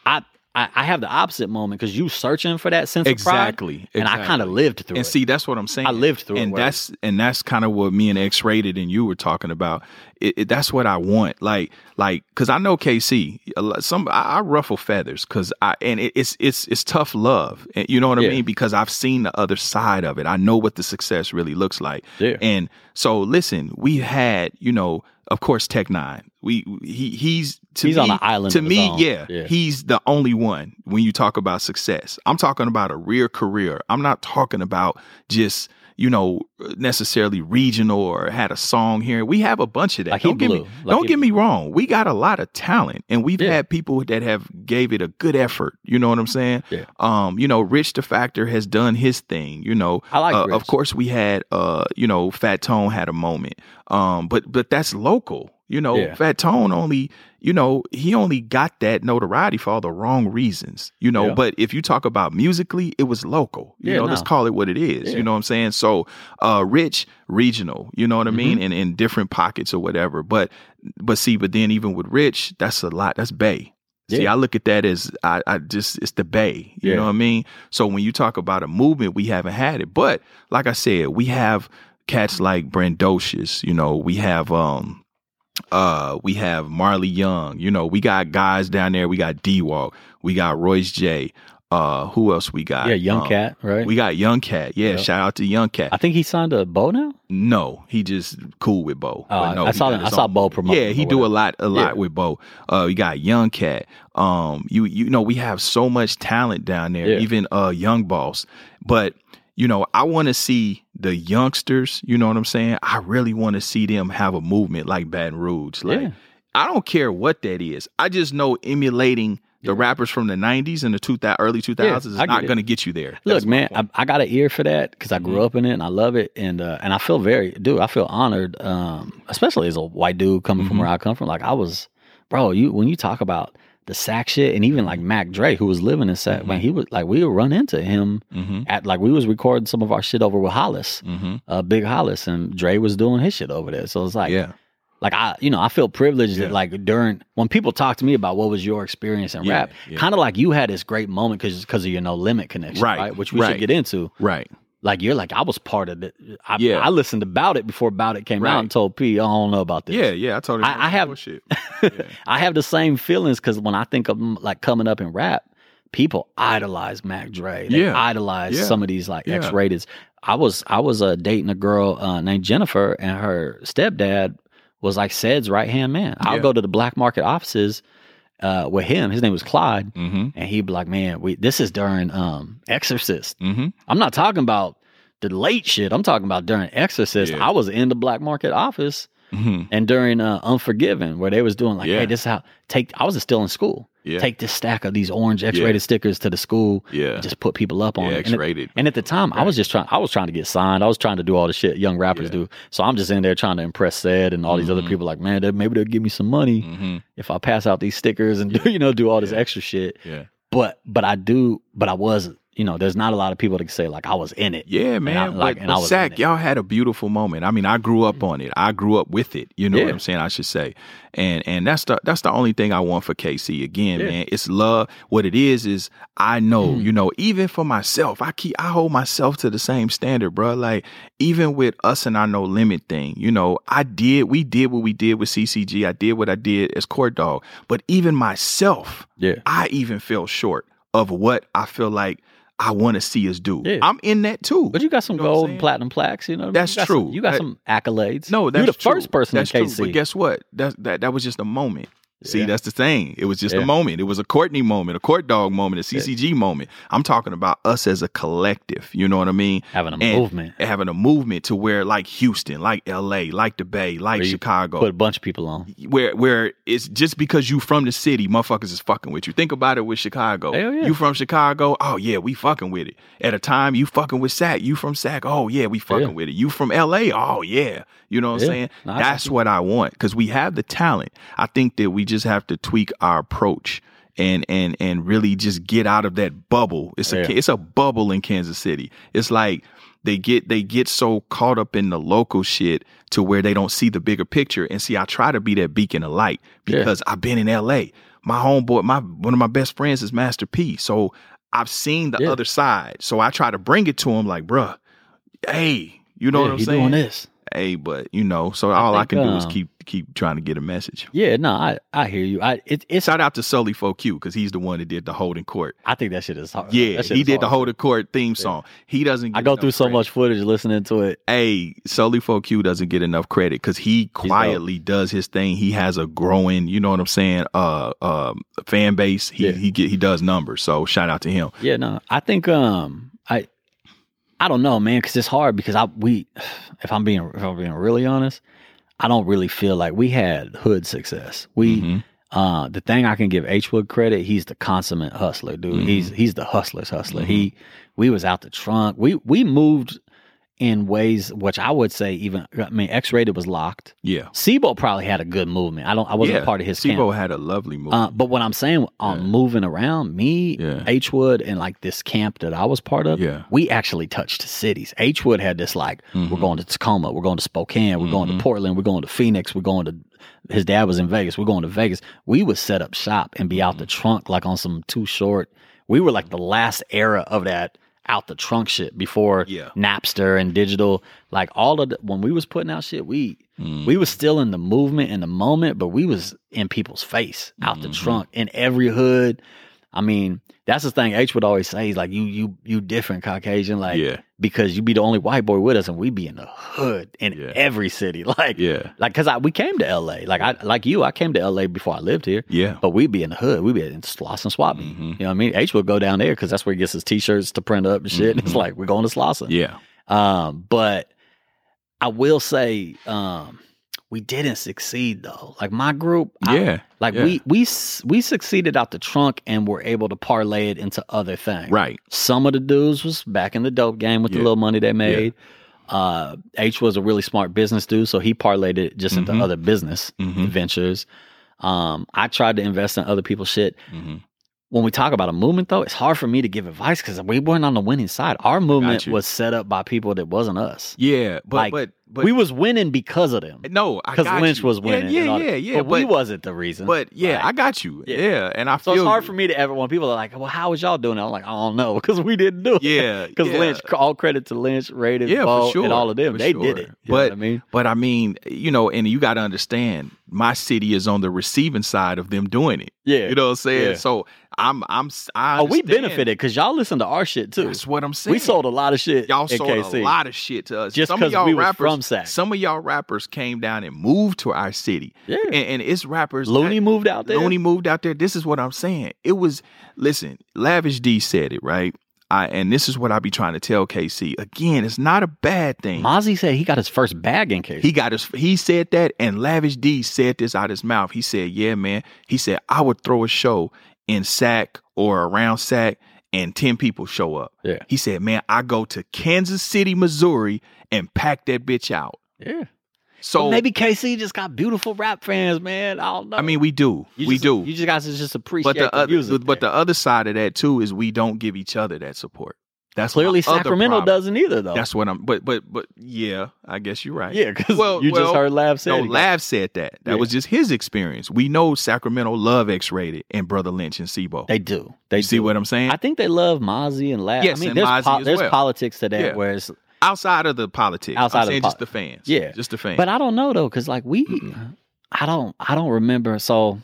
I I, I have the opposite moment because you searching for that sense exactly. of pride, exactly. and I kind of lived through it. And it. see, that's what I'm saying. I lived through it, and where- that's and that's kind of what me and X-Raided and you were talking about. It, it- that's what I want. Like, like, because I know KC. Some I, I ruffle feathers because I and it, it's it's it's tough love. And You know what I Yeah. mean? Because I've seen the other side of it. I know what the success really looks like. Yeah. And so, listen, we had you know. Of course, Tech N9ne. We he he's to He's me, on an island To me, yeah, Yeah. he's the only one when you talk about success. I'm talking about a real career. I'm not talking about just you know necessarily regional or had a song here. We have a bunch of that. Like don't get me Like don't get me wrong. We got a lot of talent, and we've Yeah. had people that have gave it a good effort. You know what I'm saying? Yeah. Um, you know, Rich the Factor has done his thing. You know, I like uh. Of course, we had uh, you know, Fat Tone had a moment. Um, but but that's local. You know, Yeah. Fat Tone only, you know, he only got that notoriety for all the wrong reasons, you know. Yeah. But if you talk about musically, it was local. You Yeah, know, let's call it what it is. Mm-hmm. You know what I'm saying? So, uh, rich, regional, you know what I mean? And in different pockets or whatever. But, but see, but then even with rich, that's a lot. That's Bay. See, I look at that as I, I just it's the Bay. You know what I mean? So when you talk about a movement, we haven't had it. But like I said, we have cats like Brandocious. You know, we have um uh we have Marley Young. You know, we got guys down there. We got D Walk. We got Royce J. Uh, who else we got? Yeah, Young Um, Cat, right? We got Young Cat. Yeah, Yep. shout out to Young Cat. I think he signed a bow now. No, he just cool with Bo. But no, I saw got that- his I saw Bo promote Yeah, he do a lot, a lot Yeah. with Bo. Uh, you got Young Cat. Um, you you know we have so much talent down there. Yeah. Even uh, Young Boss, but you know I want to see the youngsters. You know what I'm saying? I really want to see them have a movement like Baton Rouge. Like Yeah. I don't care what that is. I just know emulating. The rappers from the '90s and the two thou- early 2000s Yeah, is not going to get you there. Look, man. I, I got an ear for that because I grew Mhm. up in it and I love it, and uh, and I feel very, dude, I feel honored, um, especially as a white dude coming from Mhm. where I come from. Like I was, bro, you when you talk about the Sac shit, and even like Mac Dre, who was living in Sac, man, he was like we would run into him Mhm. at like we was recording some of our shit over with Hollis, Mhm. uh, Big Hollis, and Dre was doing his shit over there. So it's like, yeah, like I, you know, I feel privileged Yeah. that like during when people talk to me about what was your experience in Yeah, rap, yeah. kind of like you had this great moment because because of your no limit connection, Right, right? Which we right. should get into. right. Like you're like I was part of it. I, Yeah. I listened about it before about it came Right. out and told P, I don't know about this. Yeah, yeah. I told him. I- I have- shit. I have the same feelings because when I think of mm, like coming up in rap, people idolize Mac Dre. They Yeah. idolize Yeah. some of these like Yeah. X-Raideds. I was I was uh, dating a girl uh, named Jennifer, and her stepdad was like Ced's right hand man. I'll Yeah. go to the black market offices uh, with him. His name was Clyde, Mm-hmm. and he'd be like, "Man, we this is during um, Xorcist. Mm-hmm. I'm not talking about." The late shit. I'm talking about during Xorcist. Yeah. I was in the black market office Mm-hmm. and during uh, Unforgiven, where they was doing like, Yeah. hey, this is how take. I was still in school. Yeah. Take this stack of these orange X-Raided stickers to the school. Yeah. and just put people up on Yeah, it. And, X-Raided. and at the time, I was just trying. I was trying to get signed. I was trying to do all the shit young rappers Yeah. do. So I'm just in there trying to impress Ced and all these other Mhm. people. Like, man, they, maybe they'll give me some money Mm-hmm. if I pass out these stickers and do you know do all this Yeah. extra shit. Yeah. But but I do. But I was. You know, there's not a lot of people that can say like I was in it. Yeah, man. I- like, but, and but I was in y'all had a beautiful moment. I mean, I grew up on it. I grew up with it. You know Yeah. what I'm saying? I should say. And and that's the that's the only thing I want for KC. Again, Yeah. man, it's love. What it is is I know, Mm. you know, even for myself, I keep I hold myself to the same standard, bro. Like even with us and our no limit thing, you know, I did we did what we did with CCG. I did what I did as court dog. But even myself, Yeah. I even fell short of what I feel like I want to see us do. Yeah. I'm in that too. But you got some know gold and platinum plaques, you know. That's You true. Some, you got That- some accolades. No, that's true. you're the true. first person That's in true. KC. But guess what? That that that was just a moment. See, Yeah. that's the thing. It was just Yeah. a moment. It was a Courtney moment, a court dog moment, a CCG moment. I'm talking about us as a collective. You know what I mean? having a And movement. Having a movement to where like Houston, like LA, like the Bay, like Chicago. Put a bunch of people on. where where it's just because you from the city, motherfuckers is fucking with you. Think about it with Chicago. Hell yeah. You from Chicago? Oh yeah, we fucking with it. At a time, you fucking with Sac. You from Sac? Oh yeah, we fucking Yeah. with it. You from LA? Oh yeah. You know what I'm saying? That's what I want because we have the talent. I think that we just have to tweak our approach and and and really just get out of that bubble. It's a Yeah. it's a bubble in Kansas City. It's like they get they get so caught up in the local shit to where they don't see the bigger picture. And see, I try to be that beacon of light Yeah. because I've been in LA. My homeboy, my one of my best friends is Master P. So I've seen the Yeah. other side. So I try to bring it to him like, bruh, hey, you know yeah, what I'm saying? doing this. Hey, but you know, so all I, think, can do is um, keep keep trying to get a message. Yeah, no, I I hear you. I it, it's Shout out to Sully 4Q because he's the one that did the holding court. I think that shit is hard. Yeah, he did the holding court theme song. He doesn't. Get I go through so much footage listening to it. Hey, Sully 4Q doesn't get enough credit because he quietly does his thing. He has a growing, you know what I'm saying, uh, um, fan base. He Yeah. he get he does numbers. So shout out to him. Yeah, no, I think um I I don't know, man, because it's hard because I we if I'm being if I'm being really honest, I don't really feel like we had hood success. We Mhm. uh the thing I can give H Wood credit, he's the consummate hustler, dude. Mhm. He's he's the hustler's hustler. He we was out the trunk. We we moved in ways which I would say even I mean X-Raided was locked. Yeah, C-Bo probably had a good movement. I don't I wasn't yeah. part of his camp. C-Bo had a lovely movie. Uh, but what I'm saying on Yeah. moving around, me, Yeah. H Wood, and like this camp that I was part of, Yeah. we actually touched cities. H Wood had this like, we're Mhm. going to Tacoma, we're going to Spokane, we're going Mhm. to Portland, we're going to Phoenix, we're going to. His dad was in Vegas. We're going to Vegas. We would set up shop and be out Mm-hmm. the trunk like on some too short. We were like the last era of that out the trunk shit before Yeah. Napster and digital. Like all of the when we was putting out shit, we Mm. we was still in the movement in the moment, but we was in people's face out the Mhm. trunk in every hood. I mean, that's the thing H would always say. He's like, you, you, you different Caucasian, like, Yeah. because you be the only white boy with us, and we be in the hood in Yeah. every city, like, Yeah. like, cause I we came to L.A. Like I like you, I came to L.A. before I lived here. Yeah. But we'd be in the hood. We'd be in Slauson and Swap. Mhm. You know what I mean? H would go down there because that's where he gets his t-shirts to print up and shit. It's Mhm. like we're going to Slauson. Yeah. Um, but I will say, um, we didn't succeed though. Like my group, I- Yeah. like yeah. we we we succeeded out the trunk and were able to parlay it into other things. Right. Some of the dudes was back in the dope game with the little money they made. Uh, H was a really smart business dude, so he parlayed it just into Mhm. other business Mhm. ventures. Um, I tried to invest in other people's shit. Mhm. When we talk about a movement, though, it's hard for me to give advice because we weren't on the winning side. Our movement was set up by people that wasn't us. Yeah. But Like, but but we was winning because of them. no, Because Lynch you. was winning. Yeah, all yeah, yeah. But, we wasn't the reason. but yeah, Like, I got you. Yeah. Yeah. And I so it's hard you. for me to ever when people are like, "Well, how was y'all doing?" it? I'm like, "I don't know," because we didn't do it. Yeah. because yeah. Lynch, all credit to Lynch, Rated, Yeah, for sure, and all of them. for They sure. did it. But I mean, But I mean, you know, and you got to understand, my city is on the receiving side of them doing it. yeah. You know what I'm saying? Yeah. So I'm, I'm, I oh, we benefited because y'all listen to our shit too. That's what I'm saying. We sold a lot of shit. Y'all sold KC. a lot of shit to us. Just some 'cause of y'all we was rappers, from Sac. some of y'all rappers came down and moved to our city, Yeah, and, and it's rappers. Looney moved out there. Looney moved out there. This is what I'm saying. It was listen. Lavish D said it right. I, and this is what I be trying to tell KC. Again, it's not a bad thing. Mozzy said he got his first bag in KC. He got his. He said that, and Lavish D said this out his mouth. He said, "Yeah, man." He said, "I would throw a show in Sac or around Sac, and ten people show up." Yeah. He said, "Man, I go to Kansas City, Missouri, and pack that bitch out." yeah. So Well, maybe KC just got beautiful rap fans, man. I don't know. I mean, we do, You we just- do. You just guys just appreciate but the, the, other, music. but man. the other side of that too is we don't give each other that support. That's clearly Sacramento doesn't either, though. That's what I'm. But but but yeah, I guess you're right. yeah, because Well- you well, just heard Lav say No, Lav said that. That Yeah. was just his experience. We know Sacramento love X-Raided and Brotha Lynch and C-Bo. They do. They you see what I'm saying? I think they love Mozzy and Lav. Yes, I mean, and there's, as there's well. politics to that, Yeah. where it's Outside of the politics, Outside I'm of the saying po- just the fans. Yeah. just the fans. But I don't know though, because like we, I don't, I don't remember. So,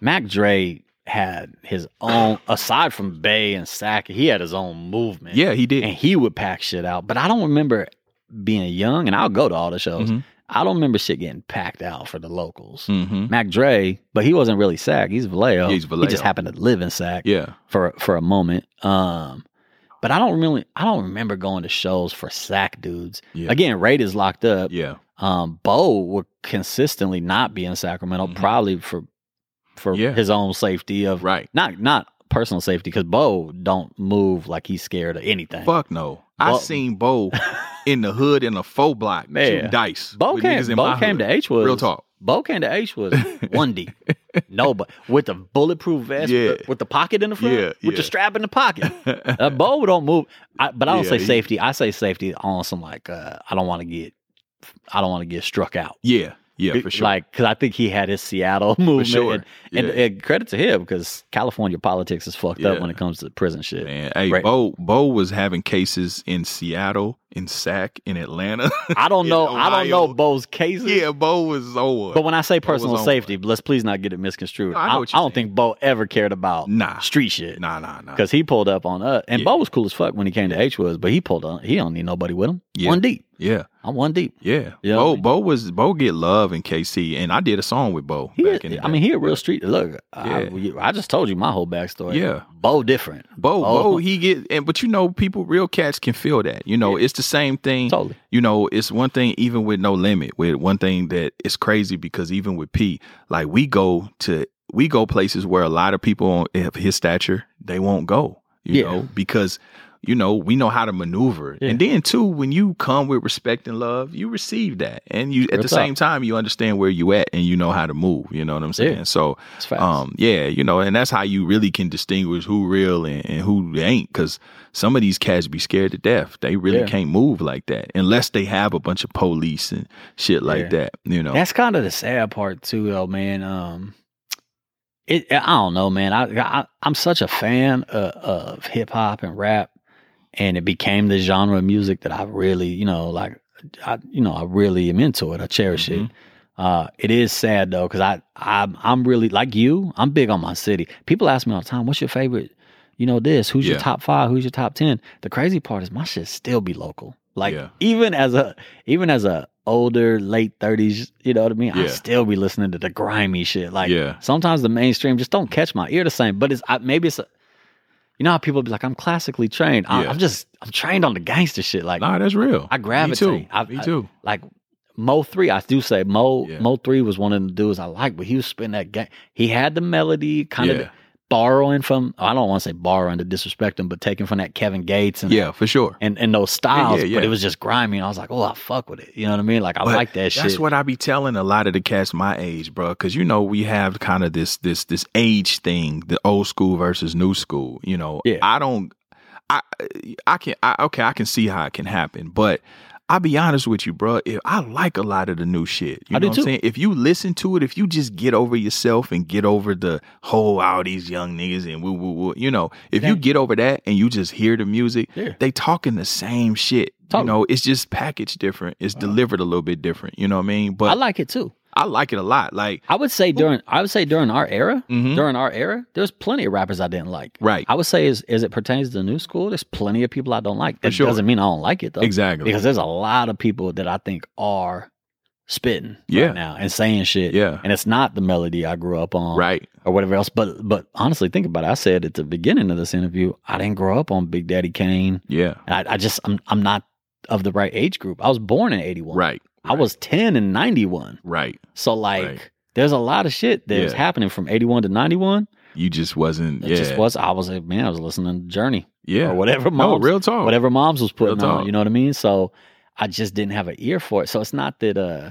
Mac Dre had his own, aside from Bay and Sac, he had his own movement. yeah, he did. and he would pack shit out. But I don't remember being young, and I'll go to all the shows. Mhm. I don't remember shit getting packed out for the locals. mm-hmm. Mac Dre, but he wasn't really Sac. He's Vallejo. He's Vallejo. He just happened to live in Sac Yeah, for for a moment. Um, but I don't really, I don't remember going to shows for Sac dudes. Yeah. Again, Raid is locked up. yeah, Um, Bo would consistently not be in Sacramento, Mhm. probably for for Yeah. his own safety of right. not not personal safety because Bo don't move like he's scared of anything. Fuck no. I seen Bo in the hood in a faux block Man. shooting dice. Bo came, Bo came hood. to H Real talk. Bo came to H was one D. No, but with the bulletproof vest, Yeah. with, the, with the pocket in the front, Yeah, with yeah. the strap in the pocket. Uh, Bo don't move, I, but I don't say safety. I say safety on some like uh, I don't want to get, I don't want to get struck out. yeah, yeah, for sure. Like, because I think he had his Seattle movement. sure. And, and, Yeah. and credit to him because California politics is fucked up when it comes to prison shit. Man, hey, Right. Bo Bo was having cases in Seattle, in Sac, in Atlanta. I don't know. I don't know Bo's cases. yeah, Bo was on. But when I say Bo personal on safety, let's please not get it misconstrued. No, I I, I, don't think Bo ever cared about Nah. street shit. nah, nah, nah. Because he pulled up on us. And Yeah. Bo was cool as fuck when he came to H was, but he pulled on he don't need nobody with him. Yeah. One deep. Yeah, I'm one deep. yeah. Yeah, Bo Bo was Bo get love in KC, and I did a song with Bo. He back in the I mean, he a real street. Look, I, Yeah. I just told you my whole backstory. Yeah. Bo different. Bo, Oh. Bo, he get and but you know, people, real cats can feel that. You know, it's the same thing. Totally. You know, it's one thing even with no limit. With one thing that is crazy because even with P, like we go to we go places where a lot of people of his stature they won't go. You Yeah. know, because you know we know how to maneuver. Yeah. And then too, when you come with respect and love, you receive that, and you at Real the talk. same time you understand where you at and you know how to move. You know what I'm saying? Yeah. So um, yeah, you know, and that's how you really can distinguish who real and, and who ain't. Because some of these cats be scared to death. They really Yeah. can't move like that unless they have a bunch of police and shit like that. You know, That's kind of the sad part too, though, man. Um, it I don't know, man. I, I I'm such a fan of, of hip hop and rap, and it became the genre of music that I really, you know, like, I you know, I really am into it. I cherish Mhm. it. Uh, it is sad though, because I I'm I'm really like you. I'm big on my city. People ask me all the time, "What's your favorite?" You know this. Who's your top five? Who's your top ten? The crazy part is my shit still be local. Like Yeah. even as a even as a older late thirties, you know what I mean. I still be listening to the grimy shit. Like Yeah. sometimes the mainstream just don't catch my ear the same. But it's I, maybe it's a, you know how people be like, I'm classically trained. I, Yeah. I'm just I'm trained on the gangster shit. Like Nah, that's real. I gravitate. Me too. I- Me I- too. like Mo three, I do say Mo Yeah. Mo three was one of the dudes I liked, but he was spinning that game. He had the melody, kind Yeah. of borrowing from. I don't want to say borrowing to disrespect him, but taking from that Kevin Gates and yeah, for sure. and, and those styles. yeah, But yeah. it was just grimy, and I was like, oh, I fuck with it. You know what I mean? Like I But like that shit. That's what I be telling a lot of the cats my age, bro. Because you know we have kind of this this this age thing, the old school versus new school. You know, Yeah. I don't. I I can I, okay. I can see how it can happen, but I'll be honest with you, bro. If I like a lot of the new shit, you I know what too. I'm saying. If you listen to it, if you just get over yourself and get over the whole all these young niggas and woo woo woo, you know, if you get over that and you just hear the music, Yeah. they talking the same shit. Totally. You know, it's just packaged different. It's uh-huh. delivered a little bit different. You know what I mean? But I like it too. I like it a lot. Like, I would say during I would say during our era, Mhm. during our era, there's plenty of rappers I didn't like. Right. I would say as as it pertains to the new school, there's plenty of people I don't like. That sure. doesn't mean I don't like it though. exactly. Because there's a lot of people that I think are spitting Yeah. right now and saying shit. Yeah. And it's not the melody I grew up on. right. Or whatever else. But but honestly, think about it. I said at the beginning of this interview, I didn't grow up on Big Daddy Kane. Yeah. I, I just I'm I'm not of the right age group. I was born in eighty one. Right. I was ten in ninety one. Right. So like Right. there's a lot of shit that was happening from 81 to 91. You just wasn't. It Yeah. just was I was like, man, I was listening to Journey yeah. or whatever No, real talk. whatever moms was putting on, you know what I mean? So I just didn't have an ear for it. So it's not that uh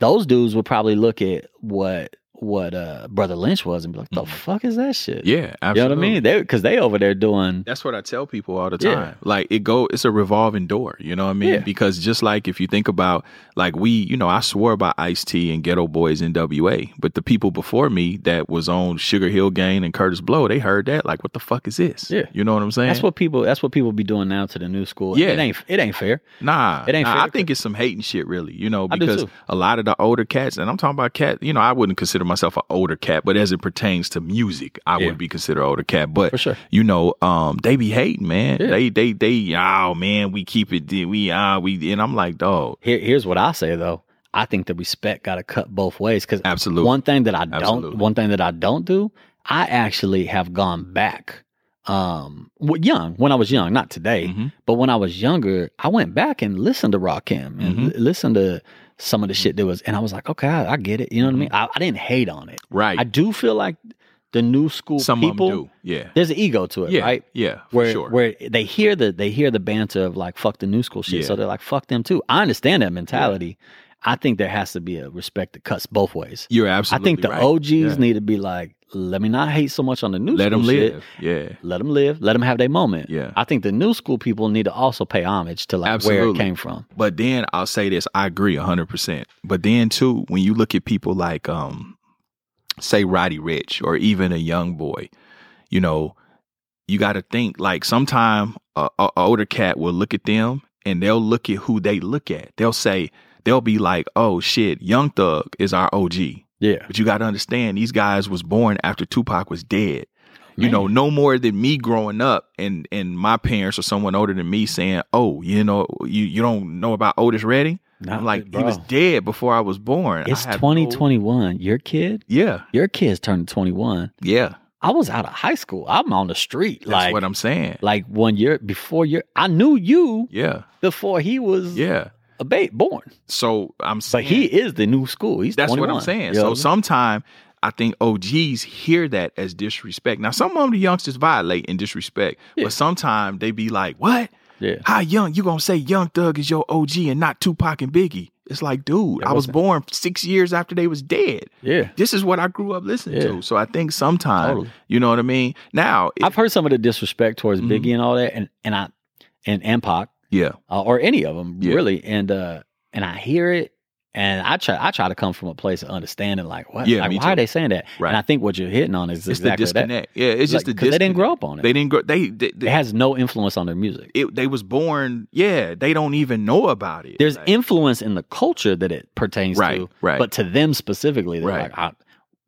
those dudes would probably look at what what uh Brotha Lynch was and be like, the Mhm. fuck is that shit? Yeah. You know what I mean? They because they over there doing That's what I tell people all the Yeah. time. Like it go it's a revolving door, you know what I mean? Yeah. Because just like if you think about like we, you know, I swore by Ice T and Geto Boys NWA, but the people before me that was on Sugar Hill Gang and Kurtis Blow, they heard that like what the fuck is this? Yeah. You know what I'm saying? that's what people that's what people be doing now to the new school. Yeah. It ain't it ain't fair. Nah, It ain't nah, fair. I think it's some hating shit, really. You know, because a lot of the older cats, and I'm talking about cat. You know, I wouldn't consider myself an older cat, but as it pertains to music, I Yeah. would be considered older cat. But For sure. you know, um, they be hating, man. Yeah. They, they, they. Oh man, we keep it. We, ah, we, and I'm like, dog, Here, here's what I say though. I think the respect got to cut both ways because absolutely. one thing that I don't, Absolutely. one thing that I don't do, I actually have gone back. Um, young when I was young, not today, Mhm. but when I was younger, I went back and listened to Rakim and Mhm. li- listened to some of the mm-hmm. shit that was, and I was like, okay, I, I get it. You know what I mean? Mm-hmm. I, I didn't hate on it. right. I do feel like the new school Some people, do. Yeah. there's an ego to it, Yeah. right? Yeah. For where sure. where they hear the they hear the banter of like fuck the new school shit, Yeah. so they're like fuck them too. I understand that mentality. I think there has to be a respect that cuts both ways. You're absolutely. I think the right. OGs Yeah. need to be like, let me not hate so much on the new Let school them shit. live. Yeah. Let them live. Let them have their moment. Yeah. I think the new school people need to also pay homage to like where it came from. But then I'll say this, I agree hundred percent. But then too, when you look at people like um say Roddy Ricch or even a young boy, you know, you gotta think like sometime a a older cat will look at them and they'll look at who they look at. They'll say, they'll be like, Oh shit, Young Thug is our OG. Yeah. But you gotta understand these guys was born after Tupac was dead. You know, no more than me growing up and and my parents or someone older than me saying, "Oh, you know, you you don't know about Otis Redding." Not- I'm like, bro. he was dead before I was born. It's had no- 2021. Your kid, yeah, your kid's turning 21. yeah. I was out of high school. I'm on the street. That's like, what I'm saying. like one year before you I knew you yeah, before he was yeah. A babe born. So I'm saying he is the new school. He's That's what I'm saying. You? So sometime I think OGs hear that as disrespect. Now some of the youngsters violate in disrespect, Yeah. but sometimes they be like, "What? yeah. How young you gonna say Young Thug is your OG and not Tupac and Biggie?" It's like, dude, That I was born six years after they was dead. Yeah. This is what I grew up listening Yeah. to. So I think sometimes, Totally. you know what I mean. Now, it- I've heard some of the disrespect towards Mhm. Biggie and all that, and and I and and Pac, yeah, uh, or any of them Yeah. really, and uh and I hear it, And I try I try to come from a place of understanding, like what, Yeah, like, why are they saying that? Right. And I think what you're hitting on is It's exactly the that. disconnect. Yeah, it's just Like, the 'cause they didn't grow up on it. They didn't grow. They they, It has no influence on their music. it, they was born. Yeah, they don't even know about it. There's Like, influence in the culture that it pertains Right, to, right. but to them specifically, they're Right. like, I,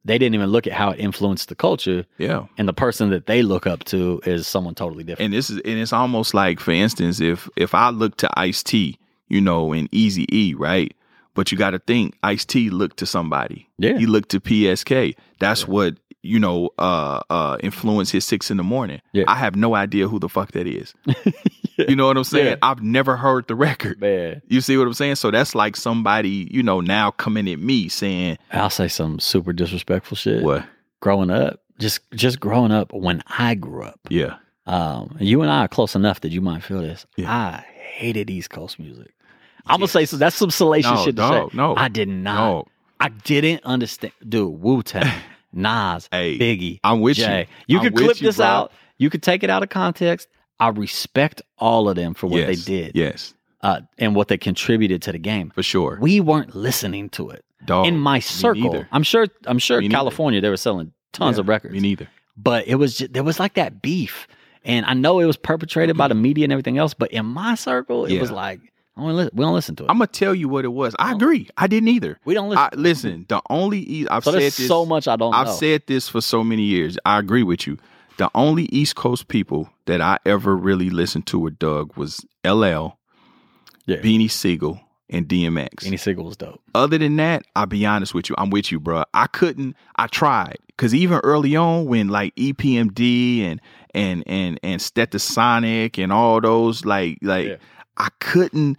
they didn't even look at how it influenced the culture, yeah. and the person that they look up to is someone totally different. and this is and it's almost like for instance if if i look to ice t you know and easy e right but you got to think ice t looked to somebody Yeah. he looked to psk that's what you know uh uh influenced his six in the morning Yeah. i have no idea who the fuck that is you know what i'm saying Yeah. i've never heard the record Man, you see what i'm saying so that's like somebody you know now coming at me saying I'll say some super disrespectful shit. what Growing up, just just growing up when I grew up, yeah um, you and I are close enough that you might feel this. Yeah. I hated East Coast music. I'm gonna say so. That's some salacious No, shit to no, say. no. I did not. no I didn't understand, dude. Wu Tang, Nas, Hey, Biggie, i'm with Jay. you You I'm could clip you, this bro. out. You could take it out of context. I respect all of them for what yes. they did yes uh, and what they contributed to the game. for sure We weren't listening to it Dog, in my circle. neither. I'm sure. I'm sure Me neither. California they were selling tons Yeah, of records, me neither but it was just, there was like that beef, and I know it was perpetrated by the media and everything else. But in my circle, it was like I don't li- we don't listen to it. I'm gonna tell you what it was. I agree. I didn't either. we don't listen. I, listen, the only e- I've so said this. so much I don't I've know. said this for so many years. I agree with you. The only East Coast people that I ever really listened to with Doug was LL, Yeah. Beanie Sigel, and DMX. Beanie Sigel was dope. Other than that, I'll be honest with you. I'm with you, bro. I couldn't. I tried because even early on, when like EPMD and and and and Stetsasonic and all those like like Yeah. I couldn't.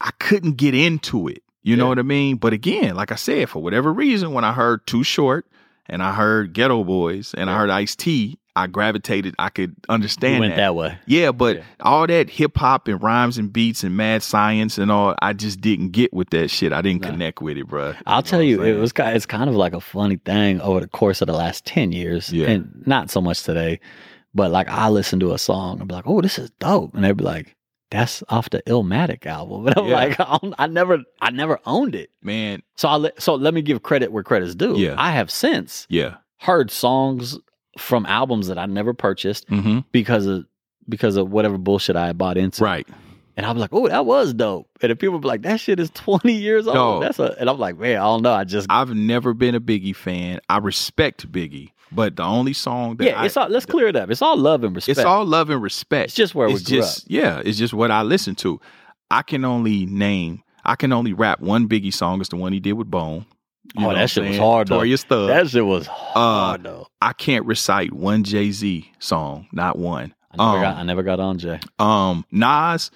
I couldn't get into it. You know what I mean? But again, like I said, for whatever reason, when I heard Too Short and I heard Geto Boys and I heard Ice T, I gravitated. I could We understand went that way. yeah, but Yeah. all that hip hop and rhymes and beats and mad science and all, I just didn't get with that shit. I didn't Nah. connect with it, bro. I'll tell you, it was kind. It's kind of like a funny thing over the course of the last ten years, Yeah. and not so much today. But like, I listen to a song and be like, "Oh, this is dope," and they'd be like, "That's off the Illmatic album," and I'm Yeah. like, I, I never, I never owned it. man. So I let, so let me give credit where credit's due. Yeah. I have since Yeah. heard songs from albums that I never purchased Mm-hmm. because of because of whatever bullshit I had bought into. Right. And I was like, "Oh, that was dope." And if people be like, "That shit is twenty years old," No. that's a, and I'm like, "Man, I don't know." I just I've never been a Biggie fan. I respect Biggie, but the only song that yeah, I, it's all. Let's clear it up. It's all love and respect. it's all love and respect. It's just where we it's grew just yeah, it's just what I listen to. I can only name. I can only rap one Biggie song. It's the one he did with Bone. Oh, that what I'm shit was saying? hard, though. Toya Stubb. That shit was hard though. I can't recite one Jay Z song, not one. I never, Um, got, I never got on Jay. Um, Nas,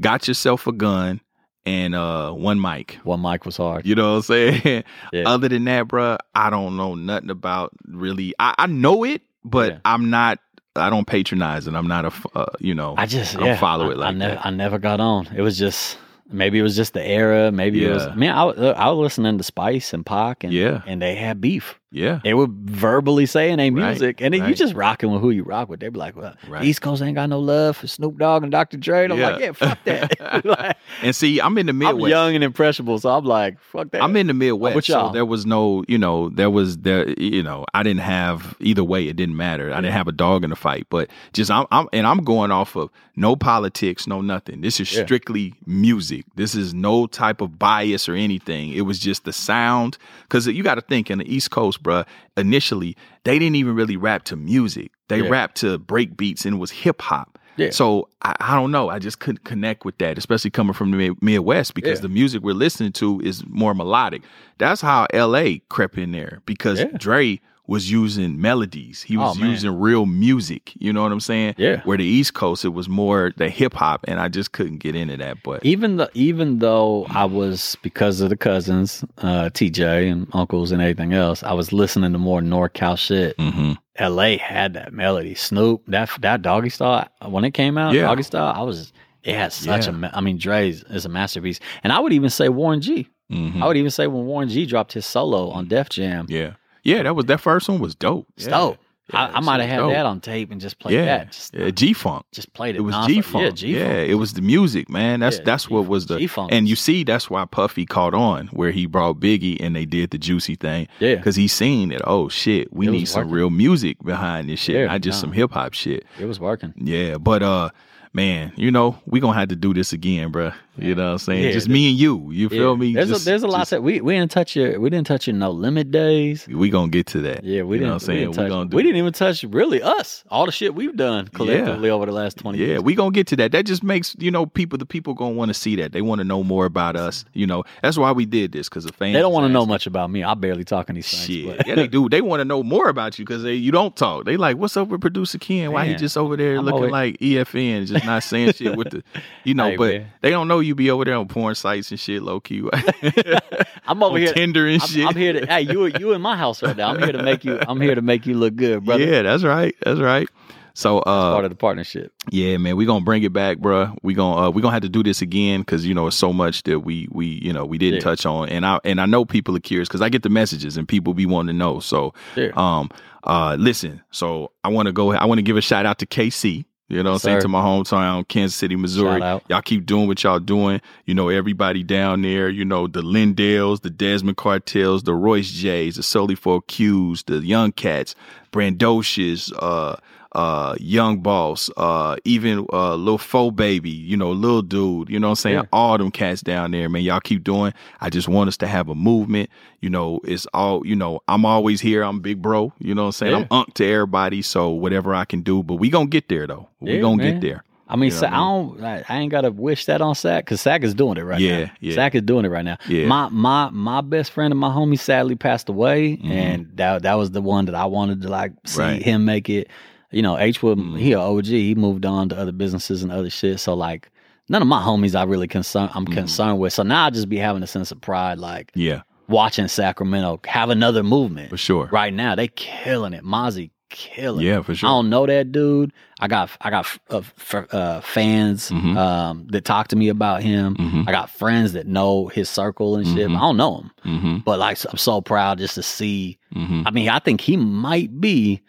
got yourself a gun and uh one mic. One mic was hard. You know what I'm saying? Yeah. Other than that, bruh, I don't know nothing about really. I, I know it, but Yeah. I'm not. I don't patronize it. I'm not a. Uh, you know. I just I don't yeah, follow it like I never, that. I never got on. It was just maybe it was just the era. Maybe it was. Yeah. I I was listening to Spice and Pac, and Yeah. and they had beef. Yeah. They were verbally saying their Right, music, and then you just rocking with who you rock with. They'd be like, "Well, Right. East Coast ain't got no love for Snoop Dogg and Dr. Dre." And I'm like, Yeah. "Yeah, fuck that." Like, And see, I'm in the Midwest. I'm young and impressionable, so I'm like, "Fuck that." I'm in the Midwest, so y'all. there was no, you know, there was there, you know, I didn't have either way. It didn't matter. I didn't have a dog in the fight, but just I'm, I'm and I'm going off of no politics, no nothing. This is Yeah. strictly music. This is no type of bias or anything. It was just the sound because you got to think in the East Coast, bruh, Initially, they didn't even really rap to music. They Yeah. rapped to break beats and it was hip hop. Yeah. So I, I don't know. I just couldn't connect with that, especially coming from the Midwest because Yeah. the music we're listening to is more melodic. That's how LA crept in there because Yeah. Dre was using melodies. He was Oh, using real music. You know what I'm saying? Yeah. Where the East Coast, it was more the hip hop, and I just couldn't get into that. But even the even though I was because of the cousins, uh, TJ and uncles and everything else, I was listening to more NorCal shit. hmm LA had that melody. Snoop, that that doggy style when it came out, Yeah. doggy style, I was it had such Yeah. a I mean Dre's is a masterpiece. And I would even say Warren G. hmm I would even say when Warren G dropped his solo on Def Jam, yeah, yeah, that was that first one was dope. it's yeah. dope. I, I might have had dope. that on tape and just played yeah, that. Just, yeah, G Funk. just played it. It was. G Funk. Yeah, G Funk. Yeah, it was the music, man. That's Yeah, that's what was the G-Funk and you see that's why Puffy caught on where he brought Biggie and they did the juicy thing. Yeah. because he seen that. Oh shit, we need some working. real music behind this shit, Yeah, not just nah. some hip hop shit. It was working. Yeah, but uh, man, you know we gonna have to do this again, bruh. You know what I'm saying? Yeah, just me and you. You feel Yeah. me? There's Just- a there's a lot just- that we we didn't touch your we didn't touch your no limit days. We gonna get to that. Yeah, we You know didn't. what I'm we saying? didn't touch. we gonna do we didn't even touch really us. All the shit we've done collectively over the last twenty Yeah, years. we gonna get to that. That just makes you know people. The people gonna want to see that. They want to know more about us. You know, that's why we did this because the fans. They don't want to know much about me. I barely talk in these things. Shit, yeah, they do. They want to know more about you because they you don't talk. They like, what's up with producer Ken? Why he just over there I'm looking over- like EFN, just not saying shit with the, you know. Hey, but man. they don't know you be over there on porn sites and shit, low key. I'm over here. Tinder and I'm, shit. I'm here to. Hey, you you in my house right now. I'm here to make you. I'm here to make you look good, brother. Yeah, that's right. That's right. So uh, Part of the partnership. Yeah, man, we gonna bring it back, bruh. We gonna uh, we gonna have to do this again because you know it's so much that we we you know we didn't Yeah. touch on, and I and I know people are curious because I get the messages and people be wanting to know. So, Yeah. um, uh, listen. So I want to go. I want to give a shout out to KC. You know, what I'm Yes, saying to my hometown, Kansas City, Missouri. Y'all keep doing what y'all doing. You know, everybody down there. You know, the Lindales, the Desmond Cartels, the Royce J's, the Solely for Q's, the Young Cats, Brandocious, uh, uh, Young Boss, uh, even uh, Lil Fo Baby, you know, Lil Dude, you know what I'm saying? Yeah. All them cats down there, man. Y'all keep doing. I just want us to have a movement. You know, it's all, you know, I'm always here. I'm big bro. You know what I'm saying? Yeah. I'm unk to everybody. So whatever I can do, but we gonna get there though. We Yeah, gonna man. get there. I mean, You know Sa- what I don't. I, I ain't gotta wish that on Sac because Sac is doing it right Yeah, now. yeah. Sac is doing it right now. Yeah. My my my best friend and my homie sadly passed away, and that that was the one that I wanted to like see Mm-hmm. Right. him make it. You know, H Wood, Mhm. he a OG. He moved on to other businesses and other shit. So like, none of my homies I really concern. I'm Mhm. concerned with. So now I just be having a sense of pride, like Yeah, watching Sacramento have another movement. for sure. Right now, they killing it. Mozzy killing it. Yeah, for sure. I don't know that dude. I got I got uh, f- uh, fans Mhm. um, that talk to me about him. Mhm. I got friends that know his circle and shit. Mhm. I don't know him, Mm-hmm. but like I'm so proud just to see. Mm-hmm. I mean, I think he might be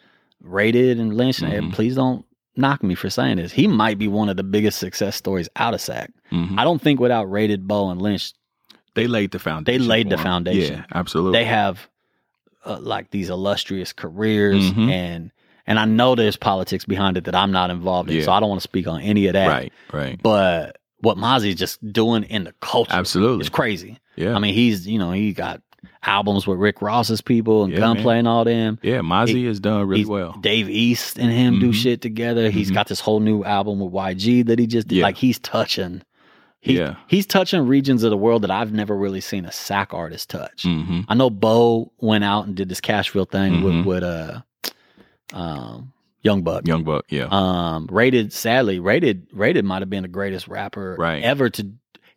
Raided and lynched. and Mhm. Please don't knock me for saying this. He might be one of the biggest success stories out of SAC. Mm-hmm. I don't think without Raided Bo and Lynch, They laid the foundation. They laid the foundation. Yeah, absolutely. they have uh, like these illustrious careers Mhm. and and I know there's politics behind it that I'm not involved in, Yeah. so I don't want to speak on any of that. right, right. But what Mozzy is just doing in the culture Absolutely. it's crazy. Yeah. I mean, he's you know he got albums with Rick Ross's people and Yeah, Gunplay and all them. yeah, Mozzy has done really well. Dave East and him do Mhm. shit together. He's Mhm. got this whole new album with YG that he just did. Yeah. Like he's touching. He, Yeah. he's touching regions of the world that I've never really seen a Sac artist touch. Mm-hmm. I know Bo went out and did this Cashville thing with with uh um Young Buck. Young Buck, yeah. Um Raided sadly, Raided Raided might have been the greatest rapper Right. ever to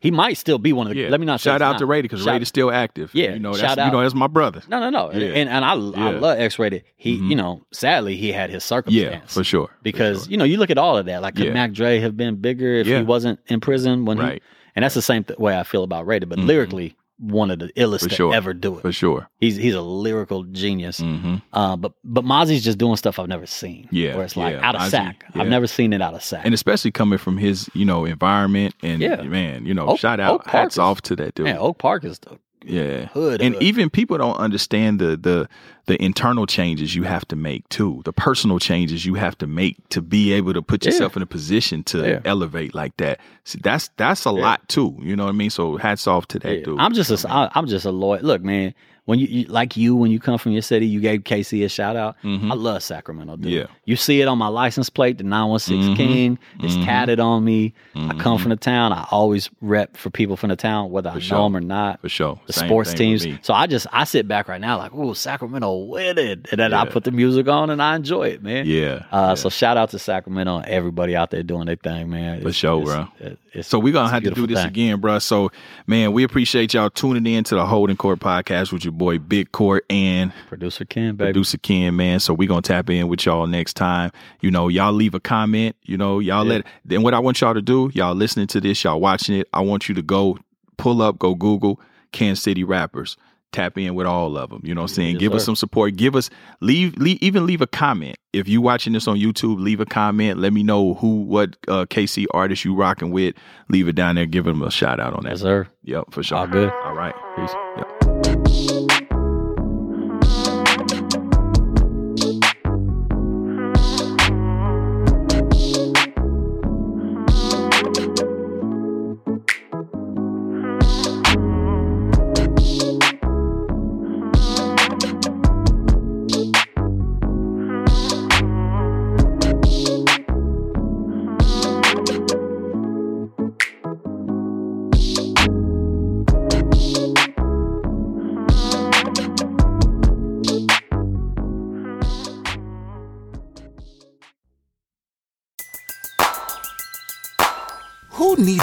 he might still be one of the yeah. let me not shout out not. to Raided because Shout- Raided still active. Yeah, you know that's shout you know that's my brother. No, no, no. Yeah. And and I I love X-Raided. He Mhm. you know, sadly he had his circumstance. Yeah, for sure. for Because, sure. you know, you look at all of that. Like could Yeah. Mac Dre have been bigger if Yeah. he wasn't in prison when he and that's the same th- way I feel about Raided, but Mhm. lyrically one of the illest For to sure. ever do it. for sure. He's he's a lyrical genius. Mm-hmm. Uh, but but Mozzy's just doing stuff I've never seen. Yeah, where it's like yeah, out of Mozzy, Sac. yeah. I've never seen it out of Sac. And especially coming from his, you know, environment and Yeah. man, you know, Oak- shout out, Oak Park hats is- off to that dude. Man, Oak Park is the yeah, hood. and hood. even people don't understand the the the internal changes you have to make too the personal changes you have to make to be able to put Yeah. yourself in a position to Yeah. elevate like that See, that's that's a lot too you know what i mean so hats off to that Yeah. dude I'm just a, I, I'm just a loyal. Look, man. When you, you like you when you come from your city, you gave KC a shout out. Mhm. I love Sacramento. Dude. Yeah. you see it on my license plate, the 916 Mhm. King. It's Mhm. tatted on me. I come Mhm. from the town. I always rep for people from the town, whether I know them or not. for sure the Same sports teams. So I just I sit back right now like, oh, Sacramento winning, and then I put the music on and I enjoy it, man. yeah, Uh, yeah. So shout out to Sacramento and everybody out there doing their thing, man. For sure, bro. it- it's- So we're gonna have to do this thing. again, bro. So man, we appreciate y'all tuning in to the Holding Court podcast with your boy Big Court and Producer Ken, baby. producer Ken, man. So we're gonna tap in with y'all next time. You know, y'all leave a comment. You know, y'all Yeah. let. Then what I want y'all to do, y'all listening to this, y'all watching it. I want you to go pull up, go Google Kansas City rappers. Tap in with all of them. You know what I'm saying? Yes, give us some support. Give us leave, leave even leave a comment. If you watching this on YouTube, leave a comment. Let me know who what uh, KC artist you rocking with. Leave it down there. Give them a shout out on that. Yes, sir. Yep, for sure. All good. All right. Peace. Yep.